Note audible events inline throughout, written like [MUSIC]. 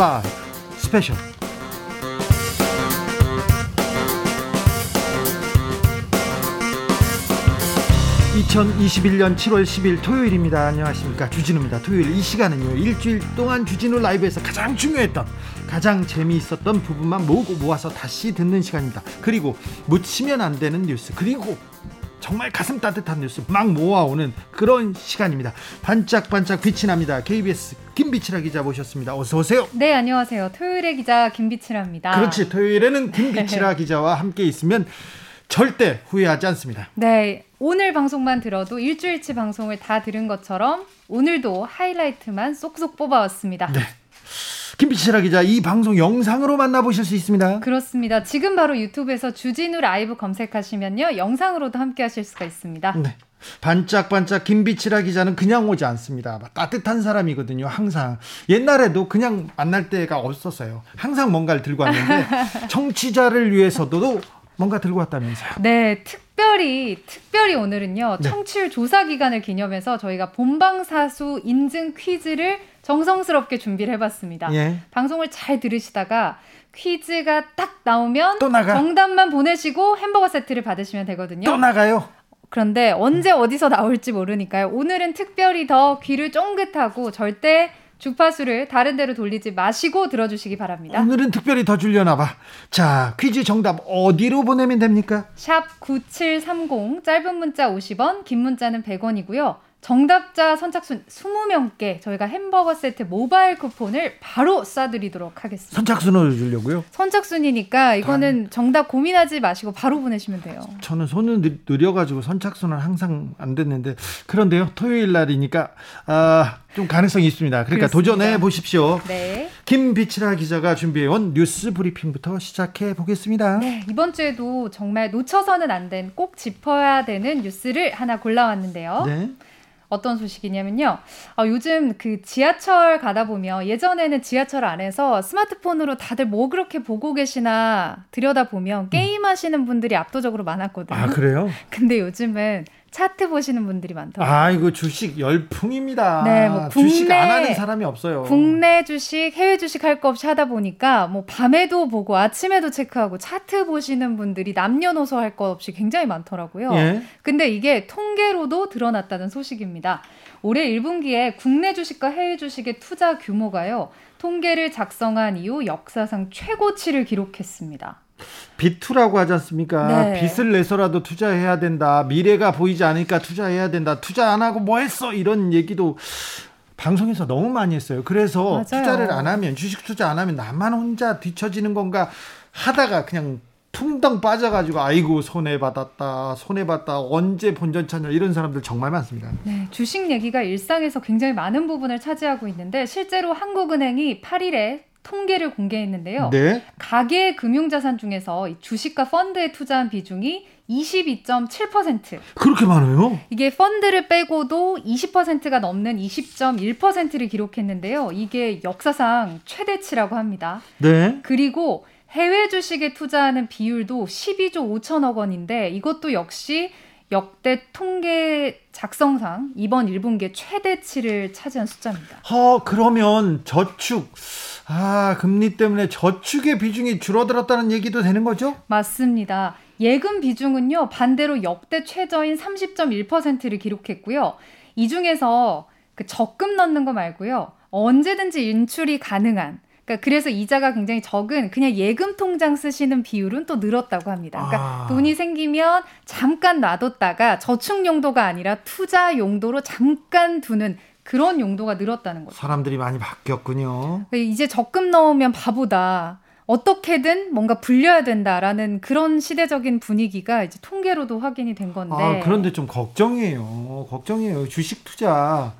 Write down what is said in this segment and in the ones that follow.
라이브 special 2021년 7월 10일 토요일입니다. 안녕하십니까. 주진우입니다. 토요일 이 시간은요. 일주일 동안 주진우 라이브에서 가장 중요했던 가장 재미있었던 부분만 모으고 모아서 다시 듣는 시간입니다. 그리고 묻히면 안 되는 뉴스 그리고 정말 가슴 따뜻한 뉴스 막 모아오는 그런 시간입니다. 반짝반짝 빛이 납니다. KBS 김비치라 기자 모셨습니다. 어서 오세요. 네, 안녕하세요. 토요일의 기자 김비치라입니다. 그렇지. 토요일에는 김비치라 기자와 함께 있으면 절대 후회하지 않습니다. 네, 오늘 방송만 들어도 일주일치 방송을 다 들은 것처럼 오늘도 하이라이트만 쏙쏙 뽑아왔습니다. 네. 김비치라 기자 이 방송 영상으로 만나보실 수 있습니다. 그렇습니다. 지금 바로 유튜브에서 주진우 라이브 검색하시면요. 영상으로도 함께 하실 수가 있습니다. 네. 반짝반짝 김비치라 기자는 그냥 오지 않습니다. 따뜻한 사람이거든요. 항상 옛날에도 그냥 만날 때가 없었어요. 항상 뭔가를 들고 왔는데 [LAUGHS] 청취자를 위해서도 뭔가 들고 왔다면서요. 네, 특별히 특별히 오늘은요. 네. 청취율 조사 기간을 기념해서 저희가 본방사수 인증 퀴즈를 정성스럽게 준비를 해봤습니다. 예. 방송을 잘 들으시다가 퀴즈가 딱 나오면. 정답만 보내시고 햄버거 세트를 받으시면 되거든요. 또 나가요. 그런데 언제 어디서 나올지 모르니까요. 오늘은 특별히 더 귀를 쫑긋하고 절대 주파수를 다른 데로 돌리지 마시고 들어주시기 바랍니다. 오늘은 특별히 더 줄려나 봐. 자, 퀴즈 정답 어디로 보내면 됩니까? 샵 9730 짧은 문자 50원, 긴 문자는 100원이고요. 정답자 선착순 20명께 저희가 햄버거 세트 모바일 쿠폰을 바로 쏴드리도록 하겠습니다. 선착순으로 주려고요? 선착순이니까 이거는 아. 정답 고민하지 마시고 바로 보내시면 돼요. 저는 손은 느려가지고 선착순은 항상 안 됐는데 그런데요 토요일 날이니까 아, 좀 가능성이 있습니다. 그러니까 그렇습니다. 도전해 보십시오. 네. 김비치라 기자가 준비해온 뉴스 브리핑부터 시작해 보겠습니다. 네, 이번 주에도 정말 놓쳐서는 안 된 꼭 짚어야 되는 뉴스를 하나 골라왔는데요. 네. 어떤 소식이냐면요. 어, 요즘 그 지하철 가다 보면 예전에는 지하철 안에서 스마트폰으로 다들 뭐 그렇게 보고 계시나 들여다 보면 게임 하시는 분들이 압도적으로 많았거든요. 아, 그래요? [LAUGHS] 근데 요즘은 차트 보시는 분들이 많더라고요. 아, 이거 주식 열풍입니다. 네, 뭐 국내, 주식 안 하는 사람이 없어요. 국내 주식, 해외 주식 할 거 없이 하다 보니까 뭐 밤에도 보고 아침에도 체크하고 차트 보시는 분들이 남녀노소 할 거 없이 굉장히 많더라고요. 예? 근데 이게 통계로도 드러났다는 소식입니다. 올해 1분기에 국내 주식과 해외 주식의 투자 규모가요. 통계를 작성한 이후 역사상 최고치를 기록했습니다. 비투라고 하지 않습니까? 네. 빚을 내서라도 투자해야 된다. 미래가 보이지 않으니까 투자해야 된다. 투자 안 하고 뭐 했어? 이런 얘기도 방송에서 너무 많이 했어요. 그래서 맞아요. 투자를 안 하면 주식 투자 안 하면 나만 혼자 뒤처지는 건가 하다가 그냥 퉁덩 빠져가지고 아이고 손해 받았다 손해 받다 언제 본전 찾냐 이런 사람들 정말 많습니다. 네, 주식 얘기가 일상에서 굉장히 많은 부분을 차지하고 있는데 실제로 한국은행이 8일에 통계를 공개했는데요. 네. 가계 금융자산 중에서 주식과 펀드에 투자한 비중이 22.7%. 그렇게 많아요? 이게 펀드를 빼고도 20%가 넘는 20.1%를 기록했는데요. 이게 역사상 최대치라고 합니다. 네. 그리고 해외 주식에 투자하는 비율도 12조 5천억 원인데 이것도 역시 역대 통계 작성상 이번 1분기에 최대치를 차지한 숫자입니다. 어, 그러면 저축 아, 금리 때문에 저축의 비중이 줄어들었다는 얘기도 되는 거죠? 맞습니다. 예금 비중은요, 반대로 역대 최저인 30.1%를 기록했고요. 이 중에서 그 적금 넣는 거 말고요. 언제든지 인출이 가능한 그러니까 그래서 이자가 굉장히 적은 그냥 예금 통장 쓰시는 비율은 또 늘었다고 합니다. 그러니까 아. 돈이 생기면 잠깐 놔뒀다가 저축 용도가 아니라 투자 용도로 잠깐 두는 그런 용도가 늘었다는 거죠. 사람들이 많이 바뀌었군요. 이제 적금 넣으면 바보다. 어떻게든 뭔가 불려야 된다라는 그런 시대적인 분위기가 이제 통계로도 확인이 된 건데. 아, 그런데 좀 걱정이에요. 걱정이에요. 주식 투자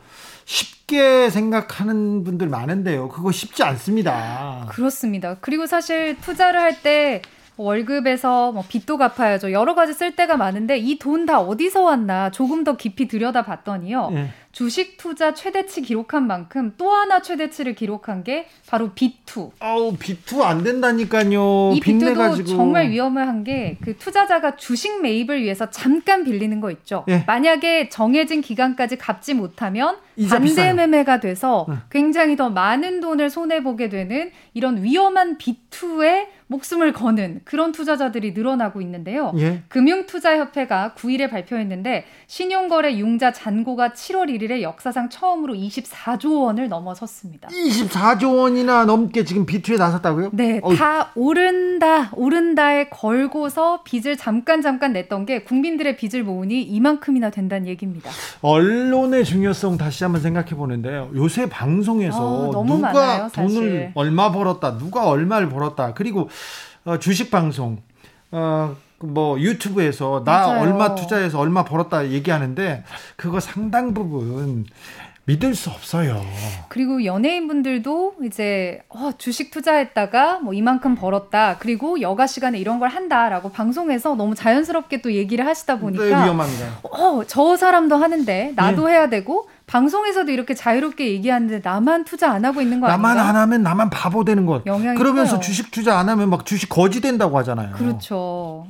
쉽게 생각하는 분들 많은데요. 그거 쉽지 않습니다. 그렇습니다. 그리고 사실 투자를 할 때 월급에서 뭐 빚도 갚아야죠. 여러 가지 쓸 데가 많은데 이 돈 다 어디서 왔나 조금 더 깊이 들여다 봤더니요. 네. 주식 투자 최대치 기록한 만큼 또 하나 최대치를 기록한 게 바로 비투. 아우 비투 안 된다니까요. 이 비투도 정말 위험한 게 그 투자자가 주식 매입을 위해서 잠깐 빌리는 거 있죠. 예. 만약에 정해진 기간까지 갚지 못하면 반대 매매가 돼서 네. 굉장히 더 많은 돈을 손해 보게 되는 이런 위험한 비투의 목숨을 거는 그런 투자자들이 늘어나고 있는데요. 예. 금융투자협회가 9일에 발표했는데 신용거래 융자 잔고가 7월 1일에 역사상 처음으로 24조 원을 넘어섰습니다. 24조 원이나 넘게 지금 비투에 나섰다고요? 네, 어이. 다 오른다, 오른다에 걸고서 빚을 잠깐 잠깐 냈던 게 국민들의 빚을 모으니 이만큼이나 된다는 얘기입니다. 언론의 중요성 다시 한번 생각해 보는데요. 요새 방송에서 어, 누가 많아요, 돈을 얼마 벌었다, 누가 얼마를 벌었다, 그리고 어, 주식 방송, 어, 뭐 유튜브에서 나 맞아요. 얼마 투자해서 얼마 벌었다 얘기하는데 그거 상당 부분 믿을 수 없어요. 그리고 연예인분들도 이제 어, 주식 투자했다가 뭐 이만큼 벌었다. 그리고 여가 시간에 이런 걸 한다라고 방송에서 너무 자연스럽게 또 얘기를 하시다 보니까 네, 위험합니다. 어, 저 사람도 하는데 나도 네. 해야 되고 방송에서도 이렇게 자유롭게 얘기하는데 나만 투자 안 하고 있는 거 나만 아닌가? 안 하면 나만 바보 되는 것. 그러면서 커요. 주식 투자 안 하면 막 주식 거지 된다고 하잖아요. 그렇죠.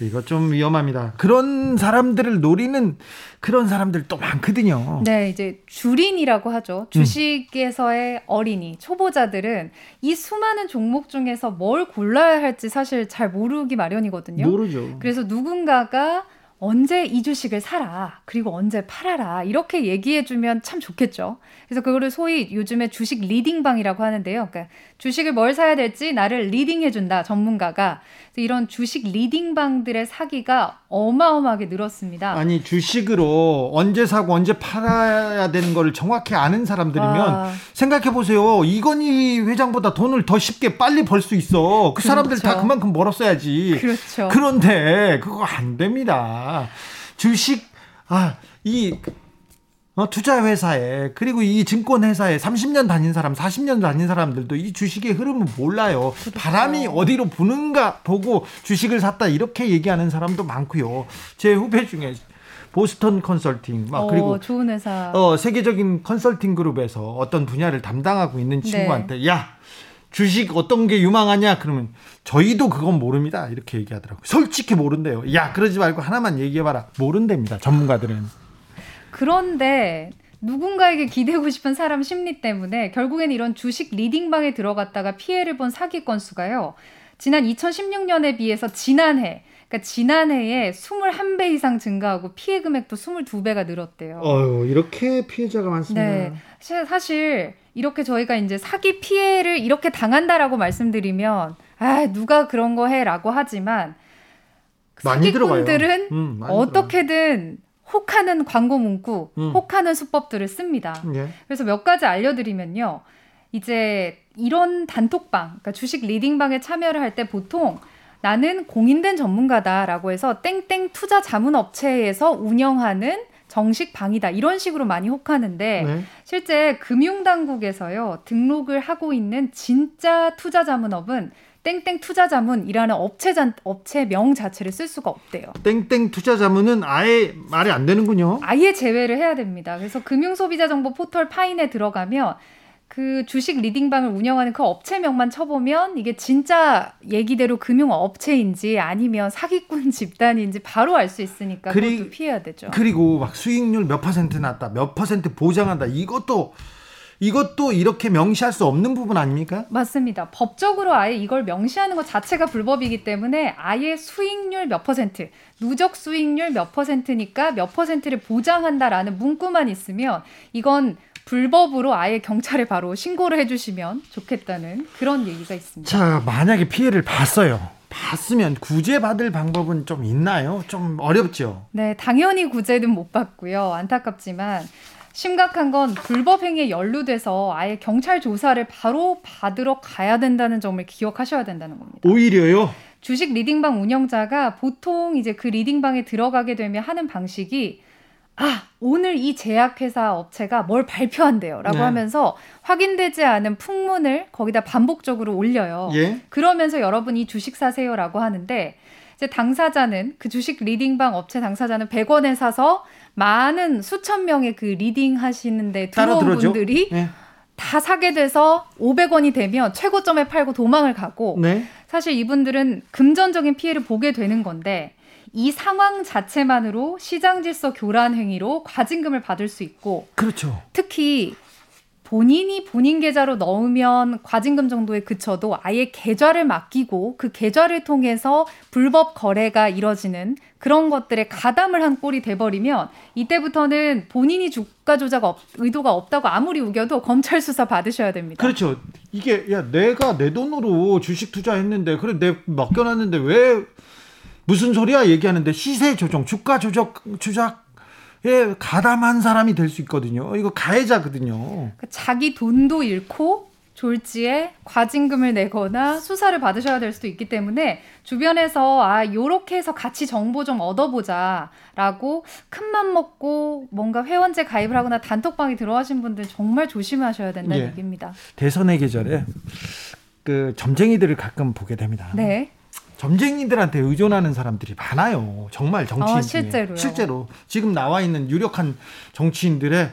이거 좀 위험합니다. 그런 사람들을 노리는 그런 사람들 또 많거든요. 네, 이제 주린이라고 하죠. 주식에서의 음. 어린이, 초보자들은 이 수많은 종목 중에서 뭘 골라야 할지 사실 잘 모르기 마련이거든요. 모르죠. 그래서 누군가가 언제 이 주식을 사라, 그리고 언제 팔아라, 이렇게 얘기해주면 참 좋겠죠. 그래서 그거를 소위 요즘에 주식 리딩방이라고 하는데요. 그러니까 주식을 뭘 사야 될지 나를 리딩해준다, 전문가가. 이런 주식 리딩방들의 사기가 어마어마하게 늘었습니다. 아니, 주식으로 언제 사고 언제 팔아야 되는 걸 정확히 아는 사람들이면 아. 생각해보세요. 이건희 회장보다 돈을 더 쉽게 빨리 벌 수 있어. 그 그렇죠. 사람들 다 그만큼 벌었어야지. 그렇죠. 그런데 그거 안 됩니다. 주식, 아, 이 어, 투자 회사에 그리고 이 증권 회사에 30년 다닌 사람, 40년 다닌 사람들도 이 주식의 흐름을 몰라요. 그렇죠. 바람이 어디로 부는가 보고 주식을 샀다 이렇게 얘기하는 사람도 많고요. 제 후배 중에 보스턴 컨설팅 막 어, 그리고 좋은 회사 어 세계적인 컨설팅 그룹에서 어떤 분야를 담당하고 있는 친구한테 네. 야 주식 어떤 게 유망하냐? 그러면 저희도 그건 모릅니다. 이렇게 얘기하더라고요. 솔직히 모른대요. 야 그러지 말고 하나만 얘기해봐라. 모른답니다 전문가들은. 그런데 누군가에게 기대고 싶은 사람 심리 때문에 결국엔 이런 주식 리딩방에 들어갔다가 피해를 본 사기 건수가요. 지난 2016년에 비해서 지난해 그러니까 지난해에 21배 이상 증가하고 피해 금액도 22배가 늘었대요. 어유 이렇게 피해자가 많습니다. 네. 사실 이렇게 저희가 이제 사기 피해를 이렇게 당한다라고 말씀드리면 아, 누가 그런 거 해라고 하지만 사기꾼들은 음, 어떻게든 혹하는 광고 문구, 음. 혹하는 수법들을 씁니다. 예. 그래서 몇 가지 알려드리면요. 이제 이런 단톡방, 그러니까 주식 리딩방에 참여를 할 때 보통 나는 공인된 전문가다라고 해서 땡땡 투자 자문 업체에서 운영하는 정식 방이다 이런 식으로 많이 혹하는데 네. 실제 금융당국에서요 등록을 하고 있는 진짜 투자 자문업은 땡땡 투자 자문이라는 업체 자, 업체명 자체를 쓸 수가 없대요. 땡땡 투자 자문은 아예 말이 안 되는군요. 아예 제외를 해야 됩니다. 그래서 금융소비자정보 포털 파인에 들어가면 그 주식 leading방을 운영하는 그 업체명만 쳐보면 이게 진짜 얘기대로 금융 업체인지 아니면 사기꾼 [LAUGHS] 집단인지 바로 알 수 있으니까 그리, 그것도 피해야 되죠. 그리고 막 수익률 몇 퍼센트 났다, 몇 퍼센트 보장한다 이것도 이것도 이렇게 명시할 수 없는 부분 아닙니까? 맞습니다. 법적으로 아예 이걸 명시하는 것 자체가 불법이기 때문에 아예 수익률 몇 퍼센트, 누적 수익률 몇 퍼센트니까 몇 퍼센트를 보장한다라는 문구만 있으면 이건 불법으로 아예 경찰에 바로 신고를 해주시면 좋겠다는 그런 얘기가 있습니다. 자, 만약에 피해를 봤어요. 봤으면 구제받을 방법은 좀 있나요? 좀 어렵죠? 네, 당연히 구제는 못 받고요. 안타깝지만 심각한 건 불법 행위에 연루돼서 아예 경찰 조사를 바로 받으러 가야 된다는 점을 기억하셔야 된다는 겁니다. 오히려요? 주식 리딩방 운영자가 보통 이제 그 리딩방에 들어가게 되면 하는 방식이 아, 오늘 이 제약회사 업체가 뭘 발표한대요. 라고 네. 하면서 확인되지 않은 풍문을 거기다 반복적으로 올려요. 예? 그러면서 여러분이 주식 사세요. 라고 하는데 이제 당사자는 그 주식 leading방 업체 당사자는 100원에 사서 많은 수천 명의 그 leading 하시는 데 들어온 분들이 네. 다 사게 돼서 500원이 되면 최고점에 팔고 도망을 가고 네. 사실 이분들은 금전적인 피해를 보게 되는 건데 이 상황 자체만으로 시장 질서 교란 행위로 과징금을 받을 수 있고 그렇죠. 특히 본인이 본인 계좌로 넣으면 과징금 정도에 그쳐도 아예 계좌를 맡기고 그 계좌를 통해서 불법 거래가 이뤄지는 그런 것들에 가담을 한 꼴이 돼버리면 이때부터는 본인이 주가 조작 없, 의도가 없다고 아무리 우겨도 검찰 수사 받으셔야 됩니다. 그렇죠. 이게 야 내가 내 돈으로 주식 투자했는데 그래 내 맡겨놨는데 왜 무슨 소리야 얘기하는데 시세 조정, 주가 조작, 조작 예, 가담한 사람이 될 수 있거든요. 이거 가해자거든요. 그 자기 돈도 잃고 졸지에 과징금을 내거나 수사를 받으셔야 될 수도 있기 때문에 주변에서 아 요렇게 해서 같이 정보 좀 얻어보자라고 큰맘 먹고 뭔가 회원제 가입을 하거나 단톡방에 들어가신 분들 정말 조심하셔야 된다는 예. 얘기입니다. 대선의 계절에 그 점쟁이들을 가끔 보게 됩니다. 네. 점쟁이들한테 의존하는 사람들이 많아요. 정말 정치인 아, 실제로요. 실제로 지금 나와 있는 유력한 정치인들의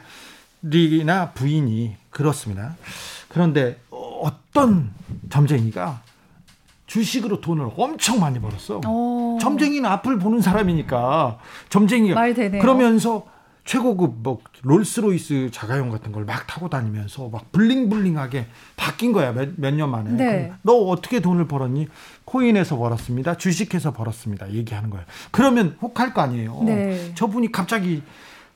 리나 부인이 그렇습니다. 그런데 어떤 점쟁이가 주식으로 돈을 엄청 많이 벌었어. 오. 점쟁이는 앞을 보는 사람이니까 점쟁이가 그러면서 최고급 뭐 롤스로이스 자가용 같은 걸 막 타고 다니면서 막 블링블링하게 바뀐 거야 몇 년 만에. 네. 너 어떻게 돈을 벌었니? 코인에서 벌었습니다. 주식해서 벌었습니다. 얘기하는 거예요. 그러면 혹할 거 아니에요. 네. 저분이 갑자기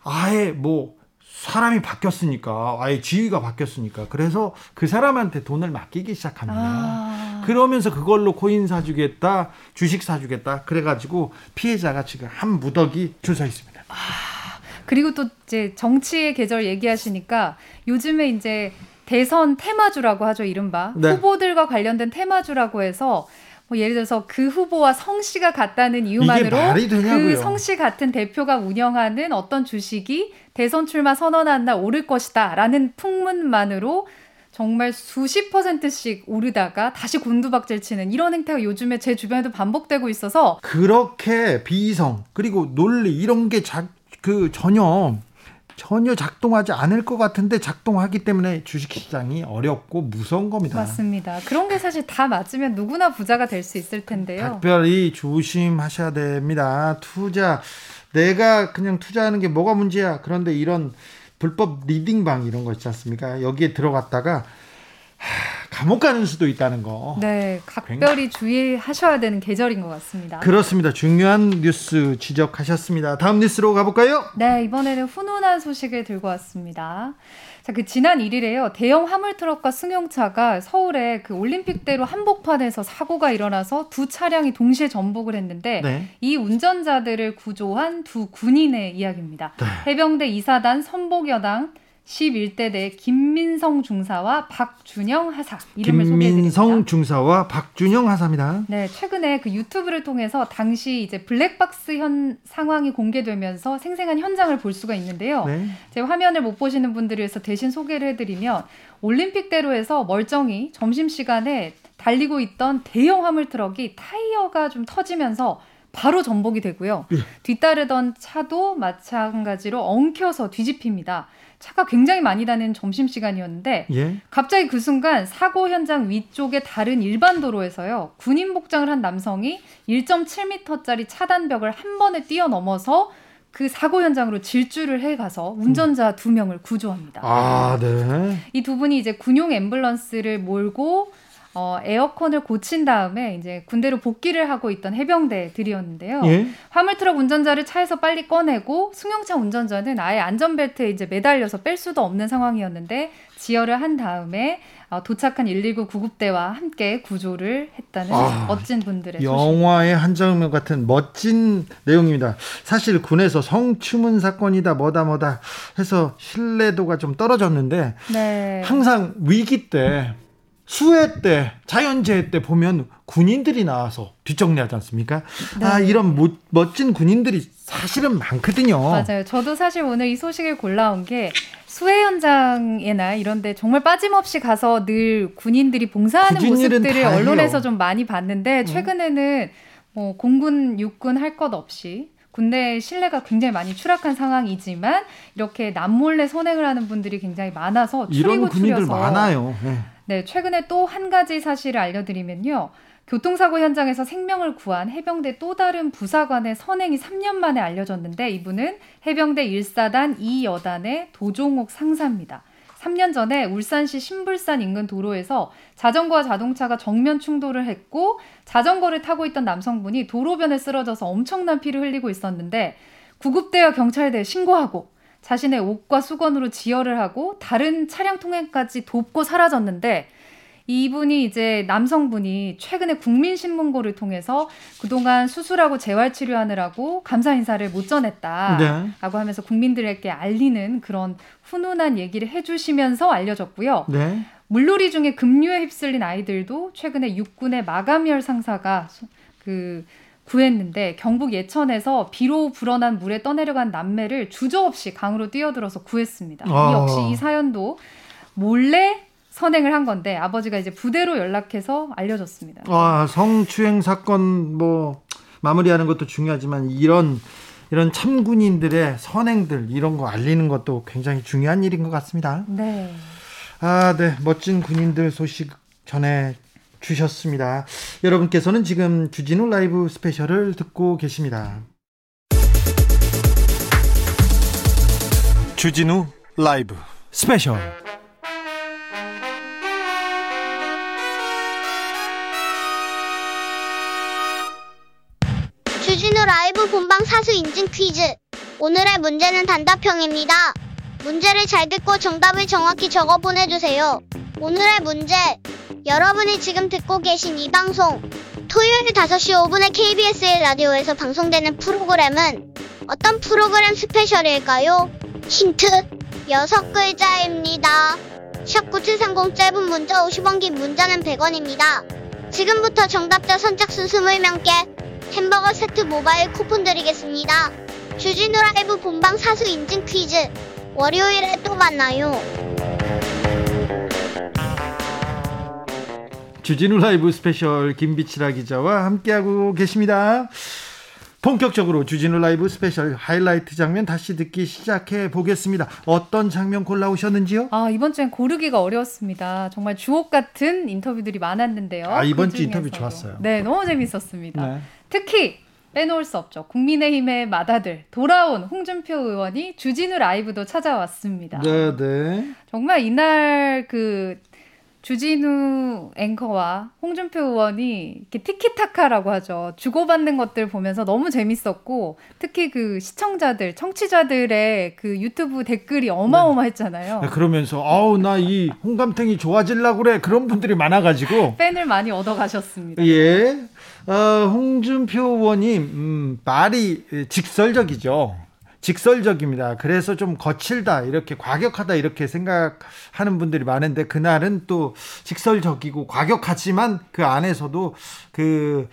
아예 뭐 사람이 바뀌었으니까 아예 지위가 바뀌었으니까 그래서 그 사람한테 돈을 맡기기 시작합니다. 아. 그러면서 그걸로 코인 사주겠다, 주식 사주겠다 그래가지고 피해자가 지금 한 무더기 줄 서 있습니다. 아. 그리고 또 이제 정치의 계절 얘기하시니까 요즘에 이제 대선 테마주라고 하죠 이른바 네. 후보들과 관련된 테마주라고 해서 뭐 예를 들어서 그 후보와 성씨가 같다는 이유만으로 그 성씨 같은 대표가 운영하는 어떤 주식이 대선 출마 선언한 날 오를 것이다라는 풍문만으로 정말 수십 퍼센트씩 오르다가 다시 곤두박질 치는 이런 행태가 요즘에 제 주변에도 반복되고 있어서 그렇게 비성 그리고 논리 이런 게 그 전혀 전혀 작동하지 않을 것 같은데 작동하기 때문에 주식시장이 어렵고 무서운 겁니다. 맞습니다. 그런 게 사실 다 맞으면 누구나 부자가 될 수 있을 텐데요. 특별히 조심하셔야 됩니다. 투자 내가 그냥 투자하는 게 뭐가 문제야. 그런데 이런 불법 리딩방 이런 거 있지 않습니까? 여기에 들어갔다가 감옥 가는 수도 있다는 거. 네, 각별히 주의하셔야 되는 계절인 것 같습니다. 그렇습니다. 중요한 뉴스 지적하셨습니다. 다음 뉴스로 가볼까요? 네, 이번에는 훈훈한 소식을 들고 왔습니다. 자, 그 지난 1일에요. 대형 화물 트럭과 승용차가 서울의 그 올림픽대로 한복판에서 사고가 일어나서 두 차량이 동시에 전복을 했는데 네. 이 운전자들을 구조한 두 군인의 이야기입니다. 네. 해병대 이사단 선복여당 11대 내 김민성 중사와 박준영 하사 이름을 김민성 중사와 박준영 하사입니다. 네, 최근에 그 유튜브를 통해서 당시 이제 블랙박스 현 상황이 공개되면서 생생한 현장을 볼 수가 있는데요. 네. 제 화면을 못 보시는 분들을 위해서 대신 소개를 해드리면 올림픽대로에서 멀쩡히 점심 시간에 달리고 있던 대형 화물 트럭이 타이어가 좀 터지면서 바로 전복이 되고요. 예. 뒤따르던 차도 마찬가지로 엉켜서 뒤집힙니다. 차가 굉장히 많이 다니는 점심 시간이었는데 예? 갑자기 그 순간 사고 현장 위쪽에 다른 일반 도로에서요. 군인 복장을 한 남성이 1.7m짜리 차단벽을 한 번에 뛰어넘어서 그 사고 현장으로 질주를 해 가서 운전자 두 명을 구조합니다. 아, 네. 이 두 분이 이제 군용 앰뷸런스를 몰고 어, 에어컨을 고친 다음에 이제 군대로 복귀를 하고 있던 해병대들이었는데요. 예? 화물트럭 운전자를 차에서 빨리 꺼내고 승용차 운전자는 아예 안전벨트에 이제 매달려서 뺄 수도 없는 상황이었는데 지혈을 한 다음에 어, 도착한 119 구급대와 함께 구조를 했다는 아, 멋진 분들의 영화의 한 장면 같은 멋진 내용입니다. 사실 군에서 성추문 사건이다 뭐다 뭐다 해서 신뢰도가 좀 떨어졌는데 네. 항상 위기 때 수해 때, 자연재해 때 보면 군인들이 나와서 뒷정리하지 않습니까? 아, 네. 아, 이런 모, 멋진 군인들이 사실은 많거든요. 맞아요. 저도 사실 오늘 이 소식을 골라온 게 수해 현장이나 이런데 정말 빠짐없이 가서 늘 군인들이 봉사하는 모습들을 언론에서 좀 많이 봤는데 최근에는 뭐 공군, 육군 할 것 없이 군대 신뢰가 굉장히 많이 추락한 상황이지만 이렇게 남몰래 선행을 하는 분들이 굉장히 많아서 이런 군인들 많아요. 네. 네, 최근에 또 한 가지 사실을 알려드리면요. 교통사고 현장에서 생명을 구한 해병대 또 다른 부사관의 선행이 3년 만에 알려졌는데 이분은 해병대 1사단 2여단의 도종옥 상사입니다. 3년 전에 울산시 신불산 인근 도로에서 자전거와 자동차가 정면 충돌을 했고 자전거를 타고 있던 남성분이 도로변에 쓰러져서 엄청난 피를 흘리고 있었는데 구급대와 경찰대에 신고하고 자신의 옷과 수건으로 지혈을 하고 다른 차량 통행까지 돕고 사라졌는데 이분이 이제 남성분이 최근에 국민신문고를 통해서 그동안 수술하고 재활치료하느라고 감사 인사를 못 전했다라고 네. 하면서 국민들에게 알리는 그런 훈훈한 얘기를 해주시면서 알려졌고요. 네. 물놀이 중에 급류에 휩쓸린 아이들도 최근에 육군의 마감열 상사가 그 구했는데 경북 예천에서 비로 불어난 물에 떠내려간 남매를 주저없이 강으로 뛰어들어서 구했습니다. 아. 역시 이 사연도 몰래 선행을 한 건데 아버지가 이제 부대로 연락해서 알려줬습니다. 아, 성추행 사건 뭐 마무리하는 것도 중요하지만 이런 이런 참군인들의 선행들 이런 거 알리는 것도 굉장히 중요한 일인 것 같습니다. 네. 아, 네. 멋진 군인들 소식 전해 주셨습니다. 여러분께서는 지금 주진우 라이브 스페셜을 듣고 계십니다. 주진우 라이브 스페셜 주진우 라이브 본방 사수 인증 퀴즈. 오늘의 문제는 단답형입니다. 문제를 잘 듣고 정답을 정확히 적어 보내주세요. 오늘의 문제. 여러분이 지금 듣고 계신 이 방송. 토요일 5시 5분에 KBS 라디오에서 방송되는 프로그램은 어떤 프로그램 스페셜일까요? 힌트. 6글자입니다. 샵9730 짧은 문자 50원 긴 문자는 100원입니다. 지금부터 정답자 선착순 20명께 햄버거 세트 모바일 쿠폰 드리겠습니다. 주진우 라이브 본방 사수 인증 퀴즈. 월요일에 또 만나요. 주진우 라이브 스페셜 김빛이라 기자와 함께하고 계십니다. 본격적으로 주진우 라이브 스페셜 하이라이트 장면 다시 듣기 시작해 보겠습니다. 어떤 장면 골라오셨는지요? 아, 이번 주엔 고르기가 어려웠습니다. 정말 주옥 같은 인터뷰들이 많았는데요. 아, 이번 그 주 인터뷰 좋았어요. 네, 너무 재밌었습니다. 네. 특히 빼놓을 수 없죠. 국민의힘의 맏아들 돌아온 홍준표 의원이 주진우 라이브도 찾아왔습니다. 네, 네. 정말 이날 그 주진우 앵커와 홍준표 의원이 이렇게 티키타카라고 하죠. 주고받는 것들 보면서 너무 재밌었고 특히 그 시청자들, 청취자들의 그 유튜브 댓글이 어마어마했잖아요. 네. 네, 그러면서 아우 나 이 홍감탱이 좋아질라 그래 그런 분들이 많아가지고 [LAUGHS] 팬을 많이 얻어가셨습니다. 예, 어, 홍준표 의원님 음, 말이 직설적이죠. 직설적입니다. 그래서 좀 거칠다, 이렇게 과격하다, 이렇게 생각하는 분들이 많은데, 그날은 또 직설적이고 과격하지만 그 안에서도 그,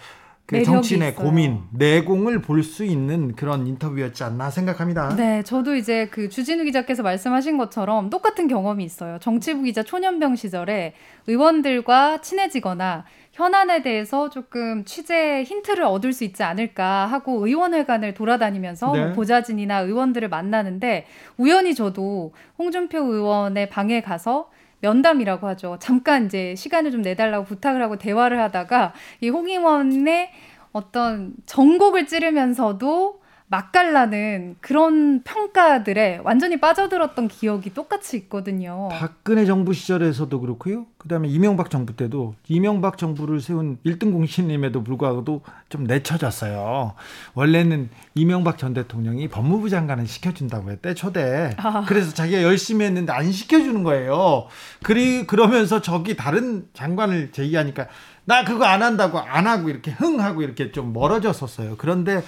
그 정치인의 있어요. 고민, 내공을 볼 수 있는 그런 인터뷰였지 않나 생각합니다. 네, 저도 이제 그 주진우 기자께서 말씀하신 것처럼 똑같은 경험이 있어요. 정치부 기자 초년병 시절에 의원들과 친해지거나 현안에 대해서 조금 취재 힌트를 얻을 수 있지 않을까 하고 의원회관을 돌아다니면서 뭐 네. 뭐 보좌진이나 의원들을 만나는데 우연히 저도 홍준표 의원의 방에 가서 면담이라고 하죠. 잠깐 이제 시간을 좀 내달라고 부탁을 하고 대화를 하다가 이홍 의원의 어떤 전곡을 찌르면서도 맛깔나는 그런 평가들에 완전히 빠져들었던 기억이 똑같이 있거든요. 박근혜 정부 시절에서도 그렇고요. 그다음에 이명박 정부 때도 이명박 정부를 세운 1등 공신임에도 불구하고도 좀 내쳐졌어요. 원래는 이명박 전 대통령이 법무부 장관을 시켜준다고 했대 초대. 아. 그래서 자기가 열심히 했는데 안 시켜주는 거예요. 그리 그러면서 저기 다른 장관을 제의하니까 나 그거 안 한다고 안 하고 이렇게 흥 하고 이렇게 좀 멀어졌었어요. 그런데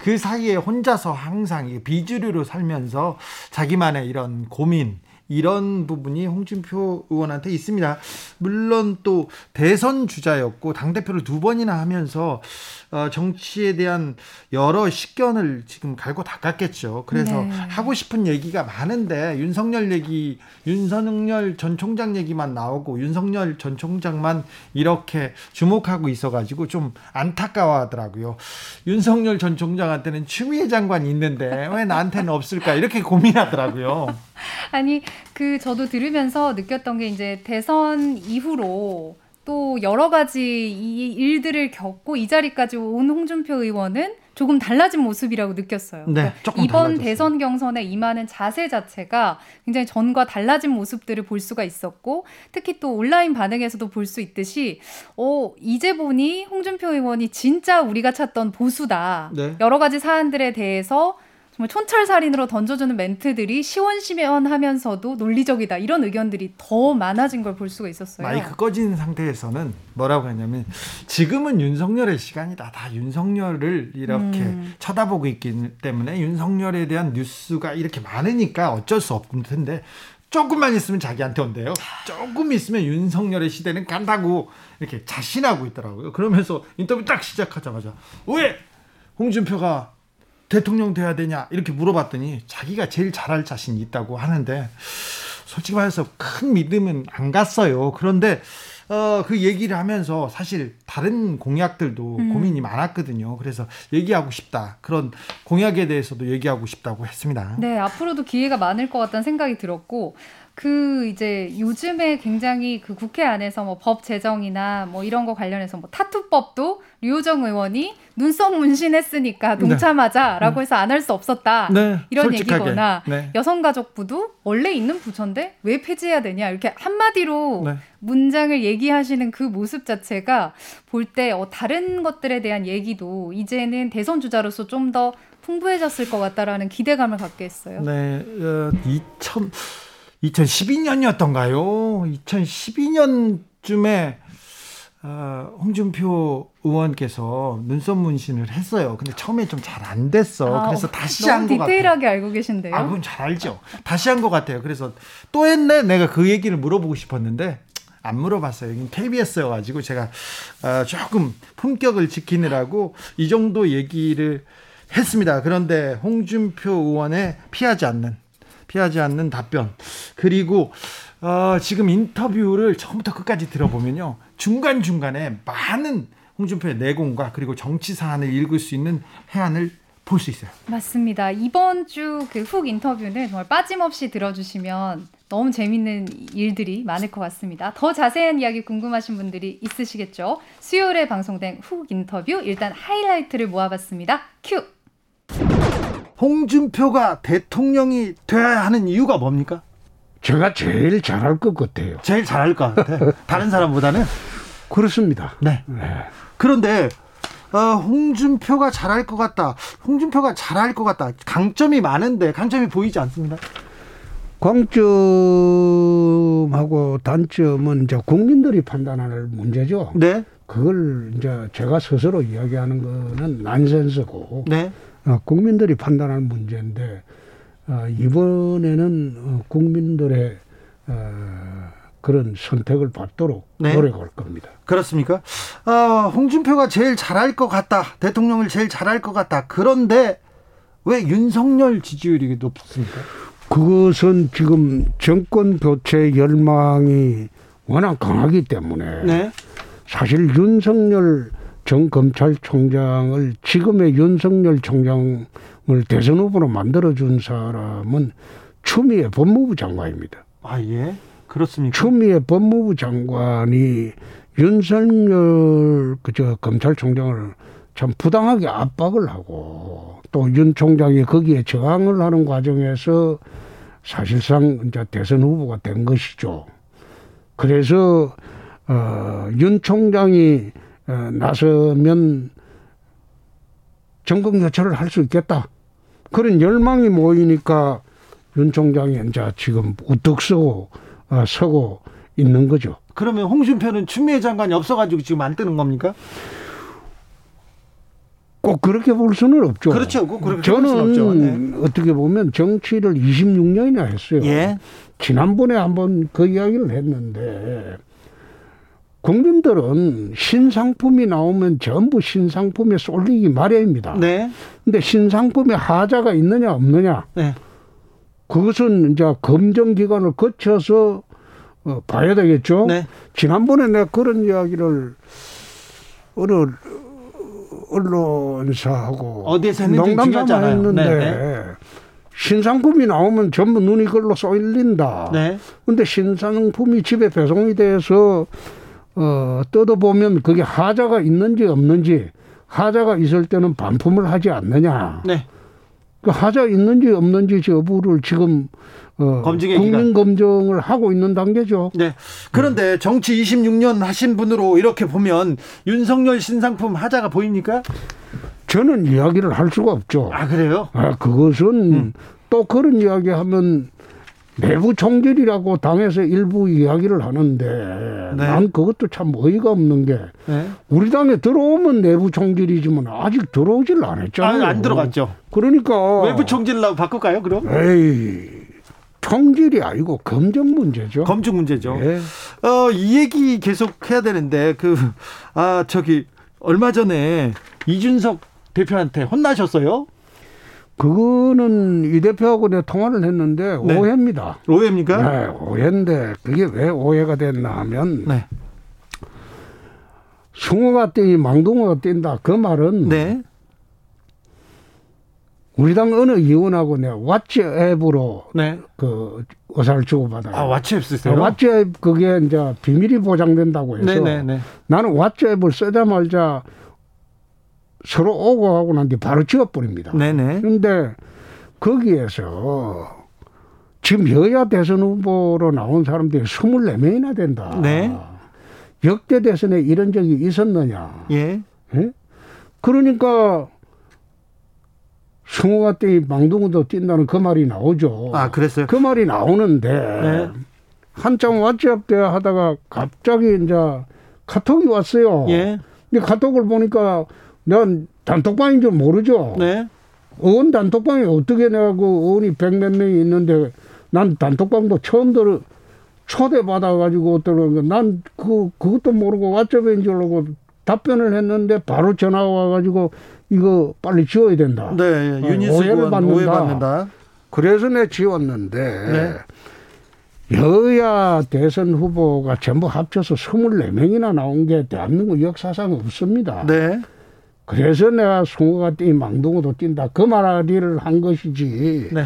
그 사이에 혼자서 항상 비주류로 살면서 자기만의 이런 고민 이런 부분이 홍준표 의원한테 있습니다. 물론 또 대선 주자였고 당대표를 두 번이나 하면서 어, 정치에 대한 여러 식견을 지금 갈고 닦았겠죠. 그래서 네. 하고 싶은 얘기가 많은데 윤석열 얘기, 윤석열 전 총장 얘기만 나오고 윤석열 전 총장만 이렇게 주목하고 있어가지고 좀 안타까워하더라고요. 윤석열 전 총장한테는 추미애 장관이 있는데 왜 나한테는 없을까 이렇게 고민하더라고요. [LAUGHS] 아니 그 저도 들으면서 느꼈던 게 이제 대선 이후로 또 여러 가지 이 일들을 겪고 이 자리까지 온 홍준표 의원은 조금 달라진 모습이라고 느꼈어요. 네, 그러니까 이번 달라졌어요. 대선 경선에 임하는 자세 자체가 굉장히 전과 달라진 모습들을 볼 수가 있었고 특히 또 온라인 반응에서도 볼 수 있듯이 어, 이제 보니 홍준표 의원이 진짜 우리가 찾던 보수다. 네. 여러 가지 사안들에 대해서 정말 촌철살인으로 던져주는 멘트들이 시원시원하면서도 논리적이다 이런 의견들이 더 많아진 걸 볼 수가 있었어요. 마이크 꺼진 상태에서는 뭐라고 했냐면 지금은 윤석열의 시간이다. 다 윤석열을 이렇게 음. 쳐다보고 있기 때문에 윤석열에 대한 뉴스가 이렇게 많으니까 어쩔 수 없을 텐데 조금만 있으면 자기한테 온대요. 조금 있으면 윤석열의 시대는 간다고 이렇게 자신하고 있더라고요. 그러면서 인터뷰 딱 시작하자마자 왜 홍준표가 대통령 돼야 되냐 이렇게 물어봤더니 자기가 제일 잘할 자신이 있다고 하는데 솔직히 말해서 큰 믿음은 안 갔어요. 그런데 어, 그 얘기를 하면서 사실 다른 공약들도 음. 고민이 많았거든요. 그래서 얘기하고 싶다. 그런 공약에 대해서도 얘기하고 싶다고 했습니다. 네, 앞으로도 기회가 많을 것 같다는 생각이 들었고, 그 이제 요즘에 굉장히 그 국회 안에서 뭐 법 제정이나 뭐 이런 거 관련해서 뭐 타투법도 류호정 의원이 눈썹 문신했으니까 네. 동참하자라고 네. 해서 안 할 수 없었다 네, 이런 솔직하게. 얘기거나 네. 여성가족부도 원래 있는 부처인데 왜 폐지해야 되냐 이렇게 한마디로 네. 문장을 얘기하시는 그 모습 자체가 볼때 어, 다른 것들에 대한 얘기도 이제는 대선 주자로서 좀 더 풍부해졌을 것 같다라는 기대감을 갖게 했어요. 네, 어, 2000 2012년이었던가요? 2012년쯤에 어, 홍준표 의원께서 눈썹 문신을 했어요. 근데 처음에 좀 잘 안 됐어. 아, 그래서 다시 한 것 같아요. 디테일하게 알고 계신데요? 아, 그건 잘 알죠. 다시 한 것 같아요. 그래서 또 했네. 내가 그 얘기를 물어보고 싶었는데 안 물어봤어요. 여기 KBS여가지고 제가 어, 조금 품격을 지키느라고 이 정도 얘기를 했습니다. 그런데 홍준표 의원의 피하지 않는 피하지 않는 답변. 그리고 어, 지금 인터뷰를 처음부터 끝까지 들어보면요. 중간중간에 많은 홍준표의 내공과 그리고 정치 사안을 읽을 수 있는 해안을 볼 수 있어요. 맞습니다. 이번 주 그 훅 인터뷰는 정말 빠짐없이 들어주시면 너무 재밌는 일들이 많을 것 같습니다. 더 자세한 이야기 궁금하신 분들이 있으시겠죠? 수요일에 방송된 훅 인터뷰 일단 하이라이트를 모아봤습니다. 큐! 홍준표가 대통령이 돼야 하는 이유가 뭡니까? 제가 제일 잘할 것 같아요. 제일 잘할 것 같아. 다른 사람보다는 [LAUGHS] 그렇습니다. 네. 네. 그런데 어, 홍준표가 잘할 것 같다. 홍준표가 잘할 것 같다. 강점이 많은데 강점이 보이지 않습니다. 광점하고 단점은 이제 국민들이 판단하는 문제죠. 네. 그걸 이제 제가 스스로 이야기하는 거는 난센스고. 네. 어, 국민들이 판단하는 문제인데 어, 이번에는 어, 국민들의 그런 선택을 받도록 네. 노력할 겁니다. 그렇습니까? 어, 홍준표가 제일 잘할 것 같다. 대통령을 제일 잘할 것 같다. 그런데 왜 윤석열 지지율이 높습니까? 그것은 지금 정권 교체 열망이 워낙 강하기 때문에 네. 사실 윤석열 전 검찰총장을 지금의 윤석열 총장을 대선 후보로 만들어준 사람은 추미애 법무부 장관입니다. 아, 예? 그렇습니까? 추미애 법무부 장관이 윤석열 그저 검찰총장을 참 부당하게 압박을 하고 또 윤 총장이 거기에 저항을 하는 과정에서 사실상 이제 대선 후보가 된 것이죠. 그래서 어, 윤 총장이 어, 나서면 정권 교체를 할 수 있겠다. 그런 열망이 모이니까 윤 총장이 이제 지금 우뚝 서고 어, 서고 있는 거죠. 그러면 홍준표는 추미애 장관이 없어가지고 지금 안 뜨는 겁니까? 꼭 그렇게 볼 수는 없죠. 그렇죠. 꼭 그렇게 저는 볼 수는 없죠. 네. 어떻게 보면 정치를 26년이나 했어요. 예. 지난번에 한번 그 이야기를 했는데 국민들은 신상품이 나오면 전부 신상품에 쏠리기 마련입니다. 네. 근데 신상품에 하자가 있느냐 없느냐 네. 그것은 이제 검증 기관을 거쳐서 어, 봐야 되겠죠. 네. 지난번에 내가 그런 이야기를 어느 언론사하고 어디에서 했는지 농담 중요하지 삼아 않아요. 했는데 네, 신상품이 나오면 전부 눈이 걸로 쏠린다. 네. 근데 신상품이 집에 배송이 돼서 어, 뜯어보면 그게 하자가 있는지 없는지 하자가 있을 때는 반품을 하지 않느냐. 네. 그 하자 있는지 없는지 여부를 지금 어, 검증의 국민 기간. 검증을 하고 있는 단계죠. 네. 그런데 정치 26년 하신 분으로 이렇게 보면 윤석열 신상품 하자가 보입니까? 저는 이야기를 할 수가 없죠. 아, 그래요? 아, 그것은 음. 또 그런 이야기 하면 내부 총질이라고 당에서 일부 이야기를 하는데 네. 난 그것도 참 어이가 없는 게 네. 우리 당에 들어오면 내부 총질이지만 아직 들어오질 아, 않았잖아요. 안 들어갔죠. 그러니까 외부 총질라고 바꿀까요, 그럼? 에이 총질이 아니고 검증 문제죠. 검증 문제죠. 예. 어, 이 얘기 계속 해야 되는데 그 아, 저기 얼마 전에 이준석 대표한테 혼나셨어요? 그거는 이 대표하고 내가 통화를 했는데 네. 오해입니다. 오해입니까? 네, 오해인데 그게 왜 오해가 됐나 하면 네. 숭어가 뛰니 망둥어가 뛴다. 그 말은 네. 우리 당 어느 의원하고 내가 왓츠 앱으로 네. 그 의사를 주고받아요. 아, 왓츠앱 쓰세요? 왓츠 앱 그게 이제 비밀이 보장된다고 해서 네, 네, 네. 나는 왓츠 앱을 쓰자마자 서로 오고 하고 난 뒤 바로 지워버립니다. 네, 네. 그런데 거기에서 지금 여야 대선 후보로 나온 사람들이 24명이나 된다. 네. 역대 대선에 이런 적이 있었느냐. 예. 예? 그러니까 승호가 뛰 망둥어도 뛴다는 그 말이 나오죠. 아, 그랬어요? 그 말이 나오는데 네. 한참 왓츠앱 대 하다가 갑자기 이제 카톡이 왔어요. 예. 근데 카톡을 보니까 난 단톡방인 줄 모르죠. 네. 의원 단톡방에 어떻게 내가 그 의원이 백몇 명이 있는데 난 단톡방도 처음 들어 초대받아가지고 어떠는 거난그 그것도 모르고 왓츠앱인 줄 알고 답변을 했는데 바로 전화가 와가지고 이거 빨리 지워야 된다. 네. 어, 유니스 오해를 의원 받는다. 오해 받는다. 그래서 내 지웠는데 네. 여야 대선 후보가 전부 합쳐서 24명이나 나온 게 대한민국 역사상 없습니다. 네. 그래서 내가 숭어가 뛰 망둥어도 뛴다 그 말을 한 것이지 네.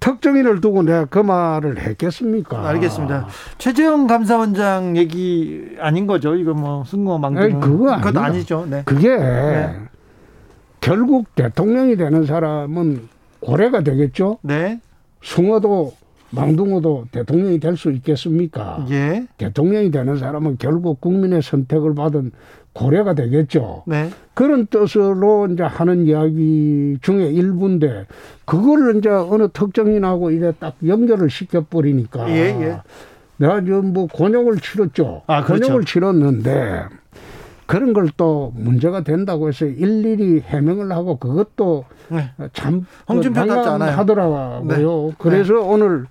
특정인을 두고 내가 그 말을 했겠습니까? 알겠습니다. 최재형 감사원장 얘기 아닌 거죠? 이거 뭐 승거 망둥어. 에이, 그거 아니야. 아니죠. 네. 그게 네. 결국 대통령이 되는 사람은 고래가 되겠죠. 네. 숭어도 망둥어도 대통령이 될 수 있겠습니까? 예. 대통령이 되는 사람은 결국 국민의 선택을 받은 고래가 되겠죠. 네. 그런 뜻으로 이제 하는 이야기 중에 일부인데 그거를 이제 어느 특정인하고 이래 딱 연결을 시켜버리니까 예, 예. 내가 지금 뭐 곤욕을 치렀죠. 아, 그렇죠. 곤욕을 치렀는데 그런 걸 또 문제가 된다고 해서 일일이 해명을 하고 그것도 네. 참 홍준표 같지 않아요. 하더라고요. 네. 그래서 오늘